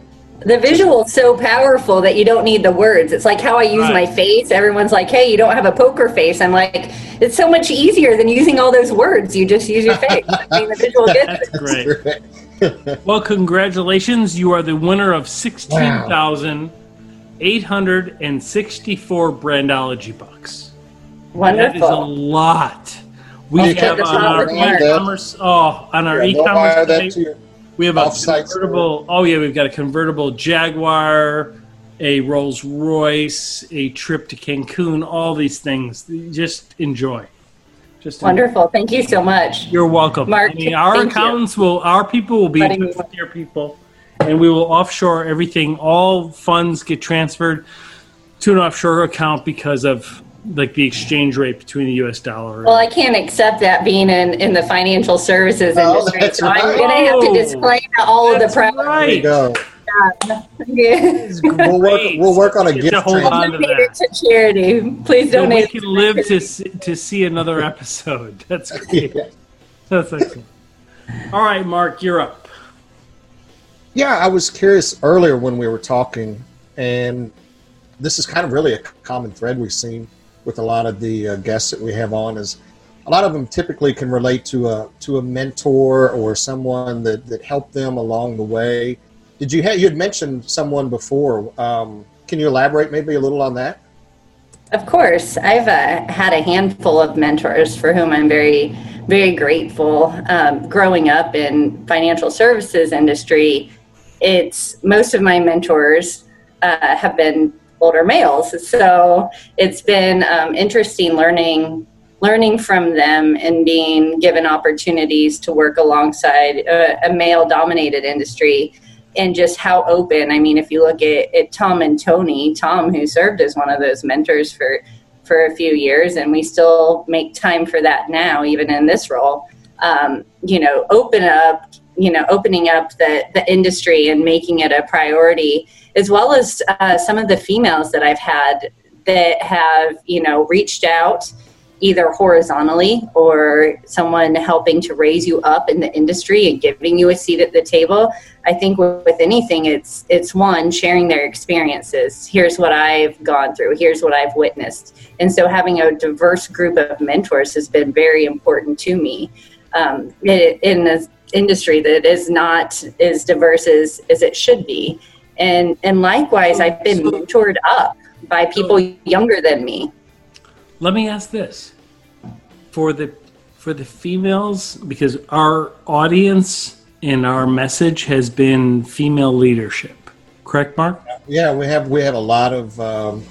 The visual's so powerful that you don't need the words. It's like how I use Right. my face. Everyone's like, "Hey, you don't have a poker face." I'm like, "It's so much easier than using all those words. You just use your face." I mean, the visual gets That's it. great. Well, congratulations. You are the winner of 16,864 Brandology bucks. Wonderful. That is a lot. We Okay, have that's on our the mark. e-commerce. Oh, on our Yeah, don't e-commerce wire that site, we have a offsite convertible. Oh yeah, we've got a convertible Jaguar, a Rolls Royce, a trip to Cancun. All these things. Just enjoy. Just enjoy. Wonderful. Thank you so much. You're welcome. Mark, I mean, our thank you. accountants will, our people will be in touch your people, and we will offshore everything. All funds get transferred to an offshore account because of like the exchange rate between the U.S. dollar. Well, I can't accept that being in, in the financial services Oh, industry. that's So I'm going to have to Oh, disclaim all of the That's prep. There you right. go. Yeah. We'll work, we'll work on a Get gift to hold transfer. on to Donate that. it to charity. Please So we donate. can live to see, to see another episode. That's great. Yeah. That's excellent. All right, Mark, you're up. Yeah, I was curious earlier when we were talking, and this is kind of really a common thread we've seen with a lot of the uh, guests that we have on. Is a lot of them typically can relate to a to a mentor or someone that that helped them along the way. Did you have you had mentioned someone before? Um, can you elaborate maybe a little on that? Of course, I've uh, had a handful of mentors for whom I'm very, very grateful. Um, growing up in financial services industry, it's most of my mentors uh, have been older males, so it's been um, interesting learning learning from them and being given opportunities to work alongside a, a male dominated industry and just how open. I mean, if you look at, at Tom and Tony, Tom, who served as one of those mentors for for a few years, and we still make time for that now, even in this role. Um, you know, open up, you know, opening up the the industry and making it a priority, as well as uh, some of the females that I've had that have you know reached out either horizontally or someone helping to raise you up in the industry and giving you a seat at the table. I think with, anything it's it's one sharing their experiences. Here's what i've gone through. Here's what i've witnessed. And so having a diverse group of mentors has been very important to me. Um, this industry that is not as diverse as, as it should be and and likewise i've been mentored up by people younger than me Let me ask this for the for the females because our audience and our message has been female leadership. Correct, Mark? Yeah, we have we have a lot of um,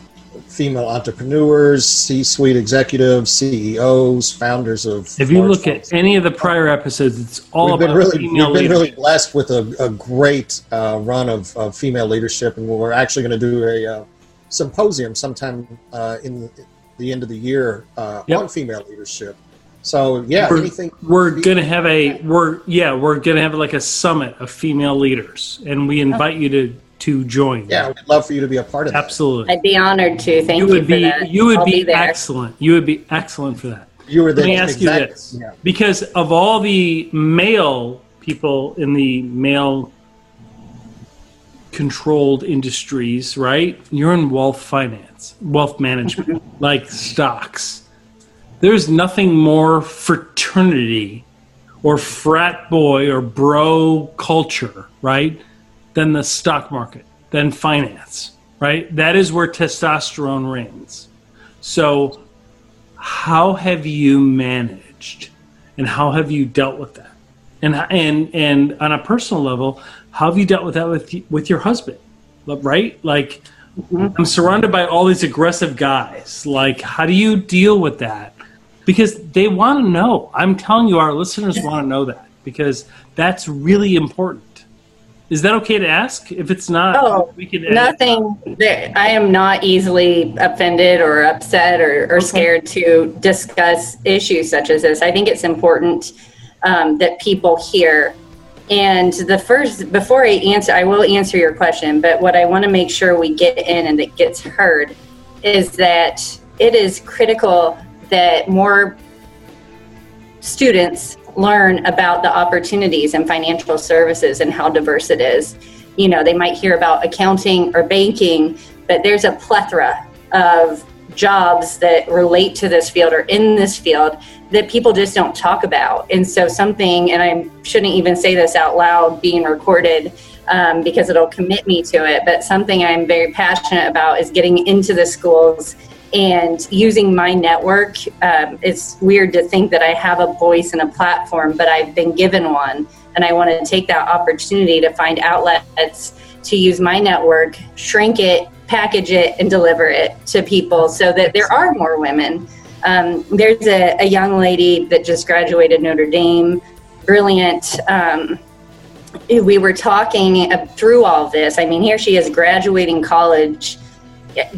female entrepreneurs, C-suite executives, CEOs, founders of. If you look at any of the prior episodes, it's all we've been about really female we've been really blessed with a, a great uh, run of, of female leadership, and we're actually going to do a uh, symposium sometime uh, in the end of the year uh, Yep. on female leadership. So yeah, we're, anything. we're gonna have a we're yeah we're gonna have like a summit of female leaders, and we invite you to to join. Yeah, we'd love for you to be a part of that. absolutely. I'd be honored to. Thank You you, would for be that. you would I'll be, there. excellent. You would be excellent for that. You were the Let me ask you this: yeah. because of all the male people in the male controlled industries, right? You're in wealth finance, wealth management, like stocks. There's nothing more fraternity or frat boy or bro culture, right? Than the stock market, than finance, right? That is where testosterone reigns. So, how have you managed and how have you dealt with that? And and and on a personal level, how have you dealt with that with with your husband? Right? Like mm-hmm. I'm surrounded by all these aggressive guys. Like how do you deal with that? Because they want to know. I'm telling you our listeners want to know that because that's really important. Is that okay to ask? If it's not, Oh, we can. Nothing. That I am not easily offended or upset or, or scared to discuss issues such as this. I think it's important um, that people hear. And the first, before I answer, I will answer your question. But what I want to make sure we get in and that gets heard is that it is critical that more students learn about the opportunities in financial services and how diverse it is. You know, they might hear about accounting or banking, but there's a plethora of jobs that relate to this field or in this field that people just don't talk about. And so, something, and I shouldn't even say this out loud being recorded um, because it'll commit me to it, but something I'm very passionate about is getting into the schools and using my network. Um, it's weird to think that I have a voice and a platform, but I've been given one. And I want to take that opportunity to find outlets to use my network, shrink it, package it, and deliver it to people so that there are more women. Um, there's a, a young lady that just graduated Notre Dame, brilliant. Um, we were talking through all this. I mean, here she is graduating college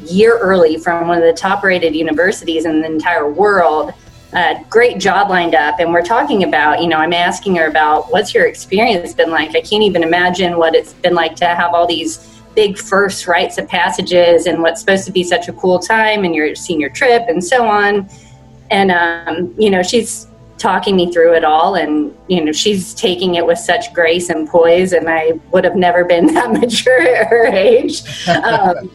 year early from one of the top rated universities in the entire world. A great job lined up, and we're talking about, you know, I'm asking her about what's your experience been like. I can't even imagine what it's been like to have all these big first rites of passages and what's supposed to be such a cool time and your senior trip and so on. And, um, you know, she's talking me through it all and you know she's taking it with such grace and poise and i would have never been that mature at her age um,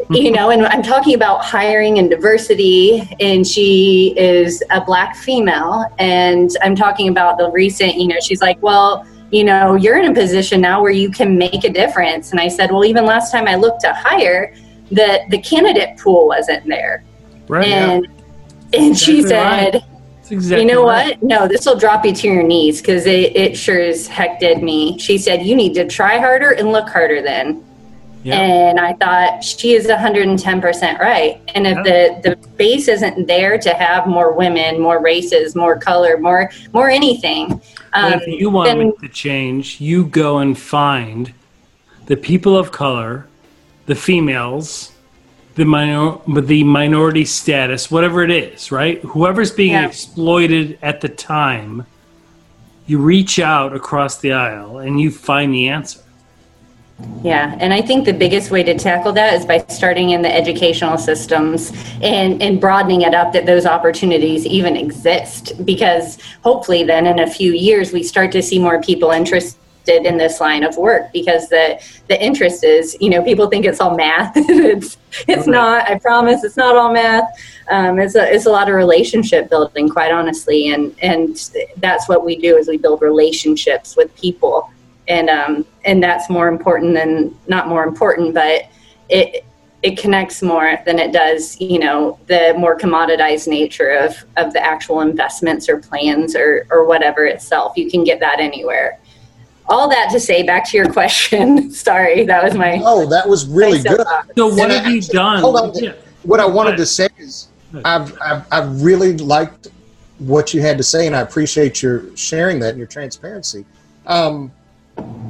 you know and i'm talking about hiring and diversity and she is a black female and i'm talking about the recent you know she's like well you know you're in a position now where you can make a difference and i said well even last time i looked to hire the the candidate pool wasn't there right and yeah. and she said right Exactly you know right. what? No, this will drop you to your knees because it, it sure as heck did me. She said, You need to try harder and look harder then. Yep. And I thought she is 110% right. And if yep. the, the base isn't there to have more women, more races, more color, more more anything. Um, if you want then, to change, you go and find the people of color, the females, the minor the minority status, whatever it is, right? Whoever's being yeah. exploited at the time, you reach out across the aisle and you find the answer. Yeah, and I think the biggest way to tackle that is by starting in the educational systems and, and broadening it up that those opportunities even exist. Because hopefully, then in a few years, we start to see more people interested in this line of work because the the interest is you know people think it's all math. It's it's not i promise it's not all math. Um, it's a it's a lot of relationship building quite honestly. And and that's what we do is we build relationships with people and um and that's more important than not more important but it it connects more than it does, you know, the more commoditized nature of, of the actual investments or plans or, or whatever itself. You can get that anywhere all that to say, back to your question. Sorry, that was my. Oh, that was really good. So, what and have you done? Hold on. Yeah. What I wanted to say is, I've, I've, I've really liked what you had to say, and I appreciate your sharing that and your transparency. Um,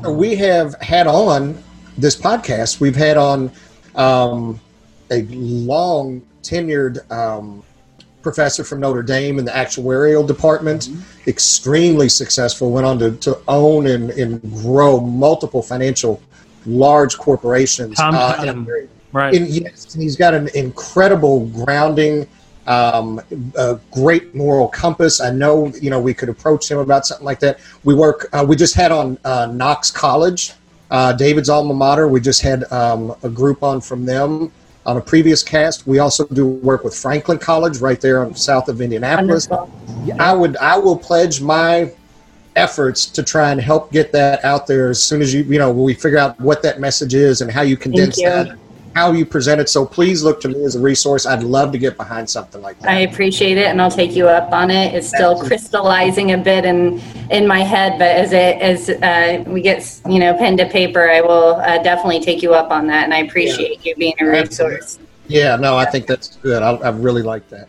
we have had on this podcast, we've had on um, a long tenured um, professor from Notre Dame in the actuarial department, mm-hmm. extremely successful, went on to, to own and, and grow multiple financial large corporations. Tom, uh, Tom. Very, right. And, yes, and he's got an incredible grounding, um, a great moral compass. I know, you know, we could approach him about something like that. We work, uh, we just had on uh, Knox College, uh, David's alma mater. We just had um, a group on from them on a previous cast. We also do work with Franklin College right there on south of Indianapolis. I would I will pledge my efforts to try and help get that out there as soon as you you know we figure out what that message is and how you condense you. that how you present it. So please look to me as a resource. I'd love to get behind something like that. I appreciate it, and I'll take you up on it. It's still crystallizing a bit in in my head, but as it as uh, we get you know pen to paper, I will uh, definitely take you up on that. And I appreciate yeah. you being a resource. Yeah, no, I think that's good. I, I really like that.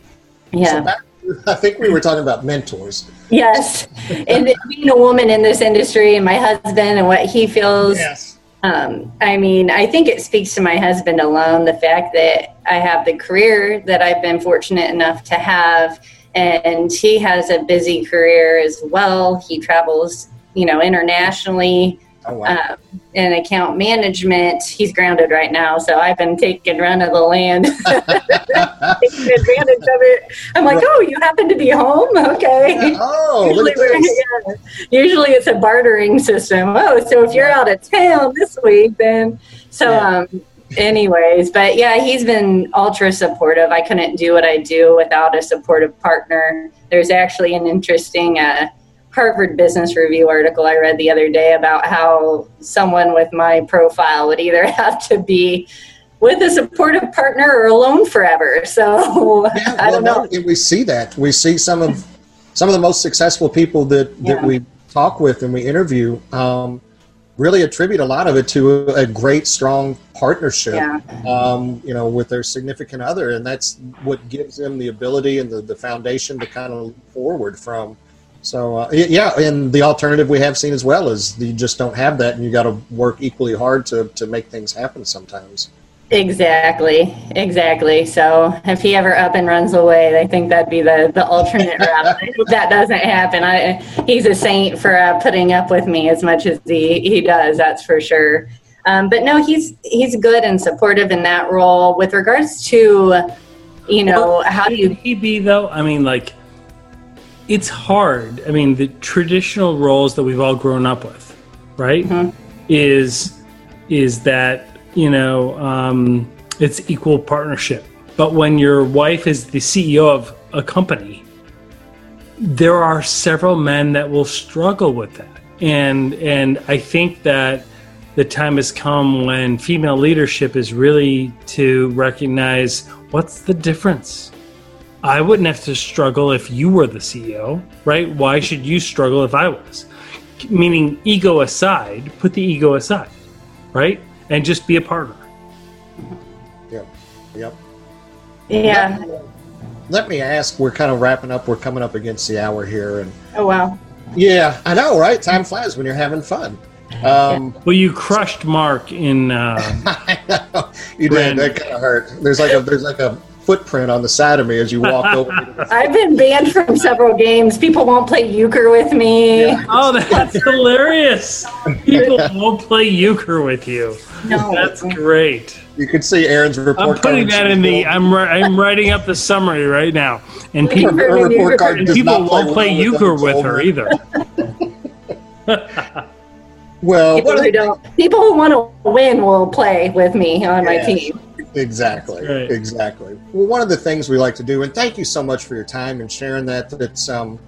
Yeah. So that, I think we were talking about mentors. Yes, and being a woman in this industry, and my husband, and what he feels. Yes um, I mean, I think it speaks to my husband alone the fact that I have the career that I've been fortunate enough to have, and he has a busy career as well. He travels, you know, internationally oh, wow. um, in account management. He's grounded right now, so I've been taking run of the land, taking advantage of it. I'm like, oh, you happen to be home? Okay. Oh, usually, yeah, usually it's a bartering system. Oh, so if you're out of town this week, then so. Yeah. Um, anyways but yeah he's been ultra supportive i couldn't do what i do without a supportive partner there's actually an interesting uh, Harvard Business Review article I read the other day about how someone with my profile would either have to be with a supportive partner or alone forever. So yeah, I don't know. we see that. We see some of some of the most successful people that, that yeah. we talk with and we interview um, really attribute a lot of it to a, great, strong partnership, yeah. um, you know, with their significant other. And that's what gives them the ability and the, the foundation to kind of forward from. So uh, yeah, and the alternative we have seen as well is you just don't have that, and you got to work equally hard to to make things happen sometimes. Exactly, exactly. So if he ever up and runs away, I think that'd be the, the alternate route. That doesn't happen. I, he's a saint for uh, putting up with me as much as he, he does, that's for sure. Um, but no, he's he's good and supportive in that role. With regards to, you know, well, how do you he be though? I mean, like, it's hard. I mean, the traditional roles that we've all grown up with, right? Mm-hmm. Is is that you know, um, it's equal partnership. But when your wife is the CEO of a company, there are several men that will struggle with that. And and I think that the time has come when female leadership is really to recognize what's the difference. I wouldn't have to struggle if you were the CEO, right? Why should you struggle if I was? Meaning, ego aside, put the ego aside, right? and just be a partner. Yep. Yep. Yeah. Let me, let me ask. We're kind of wrapping up. We're coming up against the hour here, and oh wow. Yeah, I know, right? Time flies when you're having fun. Um, well, you crushed Mark in. Uh, I know you did. That kind of hurt. There's like a there's like a footprint on the side of me as you walk over. I've been banned from several games. People won't play euchre with me. Yeah. Oh, that's hilarious! People yeah. won't play euchre with you. No, that's great. You can see Erin's report. I'm putting that in the. I'm I'm writing up the summary right now, and people, report card and people won't play euchre with her either. well, people who don't, people who want to win will play with me on yes. my team. Exactly. Exactly. Well, one of the things we like to do, and thank you so much for your time and sharing that. It's um,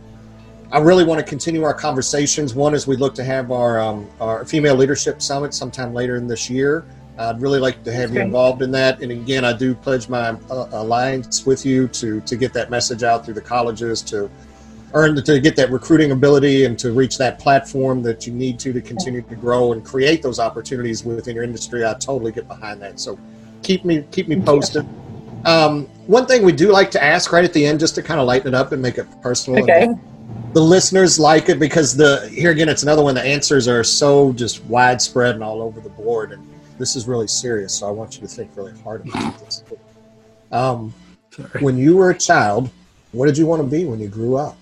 I really want to continue our conversations. One is we look to have our um, our female leadership summit sometime later in this year. I'd really like to have you involved in that. And again, I do pledge my uh, alliance with you to to get that message out through the colleges to earn to get that recruiting ability and to reach that platform that you need to to continue to grow and create those opportunities within your industry. I totally get behind that. So keep me keep me posted. Um, one thing we do like to ask right at the end, just to kind of lighten it up and make it personal. Okay. The listeners like it because the here again, it's another one. The answers are so just widespread and all over the board, and this is really serious. So I want you to think really hard about this. Um, when you were a child, what did you want to be when you grew up?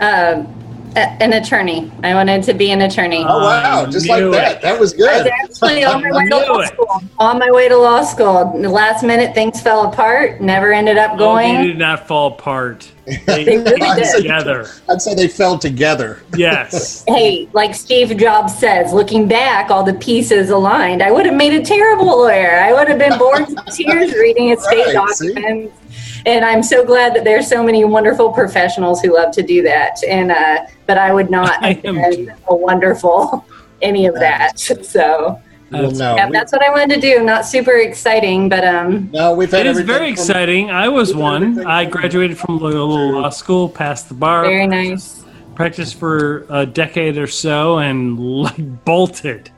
Um, an attorney. I wanted to be an attorney. Oh wow! Just like it. that. That was good. I was actually on my way to law school. On my way to law school. The last minute, things fell apart. Never ended up going. Oh, they did not fall apart. They, they really I'd did. Together. I'd say they fell together. Yes. hey, like Steve Jobs says, looking back, all the pieces aligned. I would have made a terrible lawyer. I would have been bored to tears reading estate right, documents. See? And I'm so glad that there's so many wonderful professionals who love to do that. And uh, but I would not have been a wonderful any of that. So. Well, no, yeah, we, that's what I wanted to do. Not super exciting, but um. No, we've had. It is very exciting. I was one. I graduated from Loyola Law School, passed the bar. Very nice. Practiced for a decade or so, and like bolted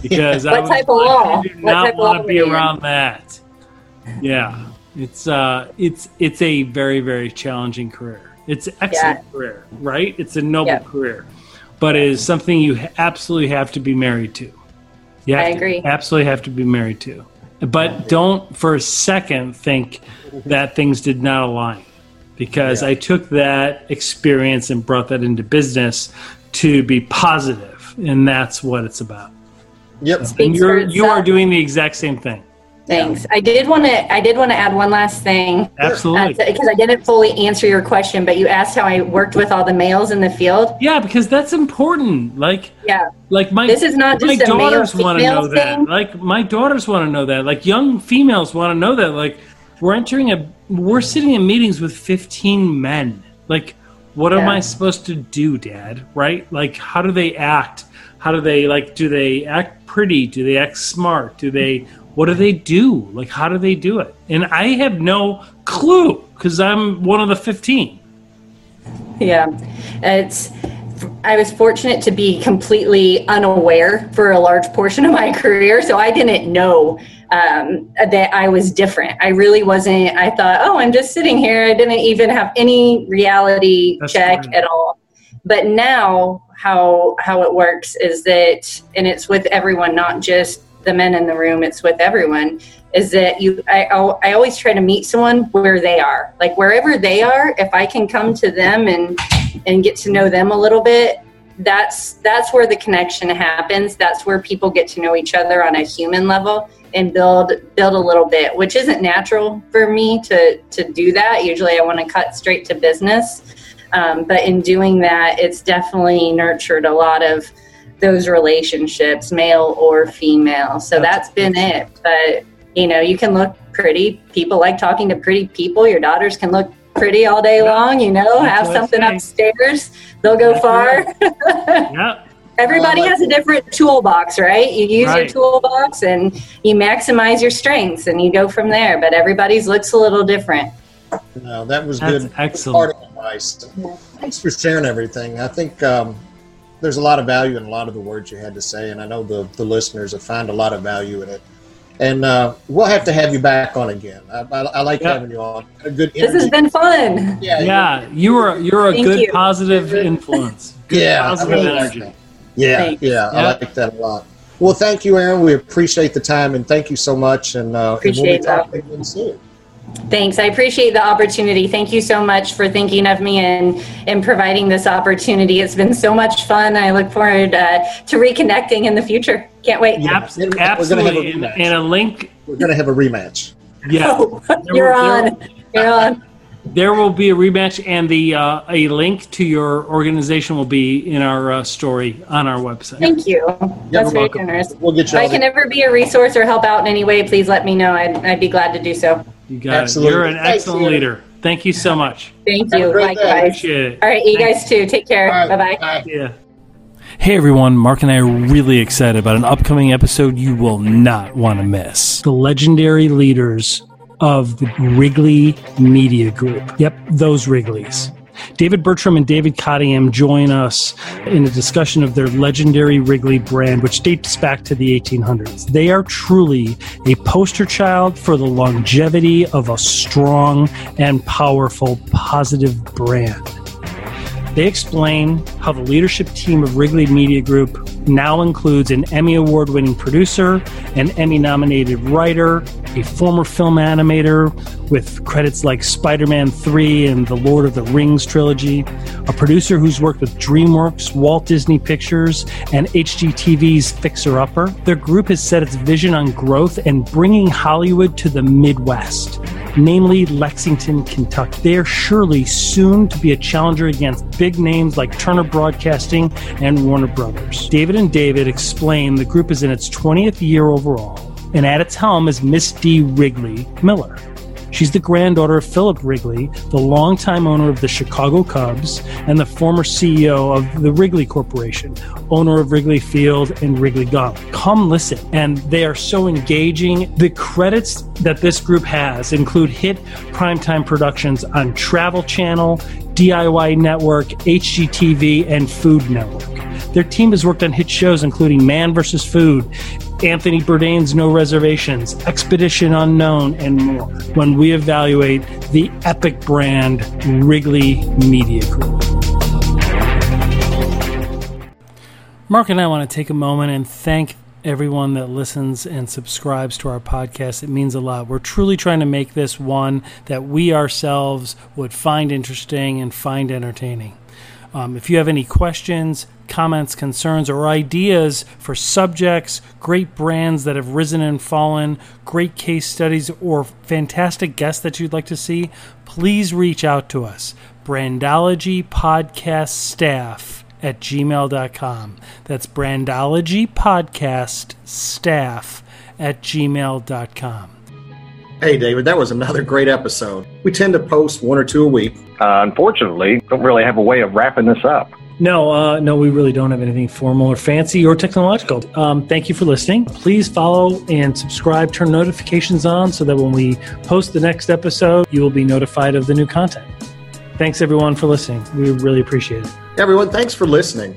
because what I was, type of law? I did not want to be around that. Yeah. It's uh, it's it's a very very challenging career. It's an excellent yeah. career, right? It's a noble career, but it is something you absolutely have to be married to. You I agree. absolutely have to be married to, but don't for a second think that things did not align, because yeah. I took that experience and brought that into business to be positive, and that's what it's about. Yep, and you're you are doing the exact same thing. Thanks. I did want to. I did want to add one last thing. Absolutely. Because uh, I didn't fully answer your question, but you asked how I worked with all the males in the field. Yeah, because that's important. Like, yeah, like my this is not my just daughters want to know thing. that. Like my daughters want to know that. Like young females want to know that. Like we're entering a. We're sitting in meetings with fifteen men. Like, what yeah. am I supposed to do, Dad? Right? Like, how do they act? How do they like? Do they act pretty? Do they act smart? Do they what do they do? Like, how do they do it? And I have no clue because I'm one of the 15. Yeah, it's. I was fortunate to be completely unaware for a large portion of my career, so I didn't know um, that I was different. I really wasn't. I thought, oh, I'm just sitting here. I didn't even have any reality That's check at all. But now, how how it works is that, and it's with everyone, not just the men in the room; it's with everyone. Is that you? I I always try to meet someone where they are, like wherever they are. If I can come to them and and get to know them a little bit, that's that's where the connection happens. That's where people get to know each other on a human level and build build a little bit, which isn't natural for me to to do that. Usually, I want to cut straight to business, um, but in doing that, it's definitely nurtured a lot of those relationships, male or female. So that's been it. But you know, you can look pretty. People like talking to pretty people. Your daughters can look pretty all day long. You know, have something upstairs. They'll go far. yeah. Everybody has a different toolbox, right? You use right. your toolbox and you maximize your strengths and you go from there. But everybody's looks a little different. No, that was That's good. Excellent. Part of advice. Thanks for sharing everything. I think um, there's a lot of value in a lot of the words you had to say, and I know the, the listeners have found a lot of value in it. And uh, we'll have to have you back on again. I, I, I like yep. having you on. A good. Energy. This has been fun. Yeah, yeah. You were you're a Thank good you. positive influence. Good yeah, positive energy. Like yeah, Thanks. yeah, I like that a lot. Well, thank you, Erin. We appreciate the time and thank you so much. And, uh, appreciate and we'll be again soon. Thanks. I appreciate the opportunity. Thank you so much for thinking of me and, and providing this opportunity. It's been so much fun. I look forward uh, to reconnecting in the future. Can't wait. Yeah, absolutely. And, and, a link. We're going to have a rematch. Yeah. Oh, you're on. You're on. There will be a rematch, and the uh, a link to your organization will be in our uh, story on our website. Thank you. That's very generous. We'll get you. If I can ever be a resource or help out in any way, please let me know. I'd, I'd be glad to do so. You got Absolutely. it. You're an excellent leader. Thank you so much. Thank you. Likewise. Appreciate it. All right, you Thanks. guys too. Take care. Right. Bye bye. Yeah. Hey everyone, Mark and I are really excited about an upcoming episode you will not want to miss. The legendary leaders of the Wrigley Media Group. Yep, those Wrigleys. David Bertram and David Cottingham join us in a discussion of their legendary Wrigley brand, which dates back to the 1800s. They are truly a poster child for the longevity of a strong and powerful positive brand. They explain how the leadership team of Wrigley Media Group now includes an Emmy Award winning producer, an Emmy nominated writer, a former film animator with credits like Spider Man 3 and the Lord of the Rings trilogy, a producer who's worked with DreamWorks, Walt Disney Pictures, and HGTV's Fixer Upper. Their group has set its vision on growth and bringing Hollywood to the Midwest namely Lexington, Kentucky. They are surely soon to be a challenger against big names like Turner Broadcasting and Warner Brothers. David and David explain the group is in its 20th year overall, and at its helm is Miss D. Wrigley Miller. She's the granddaughter of Philip Wrigley, the longtime owner of the Chicago Cubs and the former CEO of the Wrigley Corporation, owner of Wrigley Field and Wrigley Golf. Come listen. And they are so engaging. The credits that this group has include hit primetime productions on Travel Channel, DIY Network, HGTV, and Food Network. Their team has worked on hit shows including Man vs. Food, Anthony Bourdain's No Reservations, Expedition Unknown, and more when we evaluate the epic brand Wrigley Media Group. Mark and I want to take a moment and thank everyone that listens and subscribes to our podcast. It means a lot. We're truly trying to make this one that we ourselves would find interesting and find entertaining. Um, if you have any questions, comments, concerns, or ideas for subjects, great brands that have risen and fallen, great case studies, or fantastic guests that you'd like to see, please reach out to us. Brandology Podcast Staff at gmail.com. That's Brandology Podcast Staff at gmail.com. Hey, David, that was another great episode. We tend to post one or two a week. Uh, unfortunately, don't really have a way of wrapping this up. No, uh, no, we really don't have anything formal or fancy or technological. Um, thank you for listening. Please follow and subscribe, turn notifications on so that when we post the next episode, you will be notified of the new content. Thanks, everyone, for listening. We really appreciate it. Everyone, thanks for listening.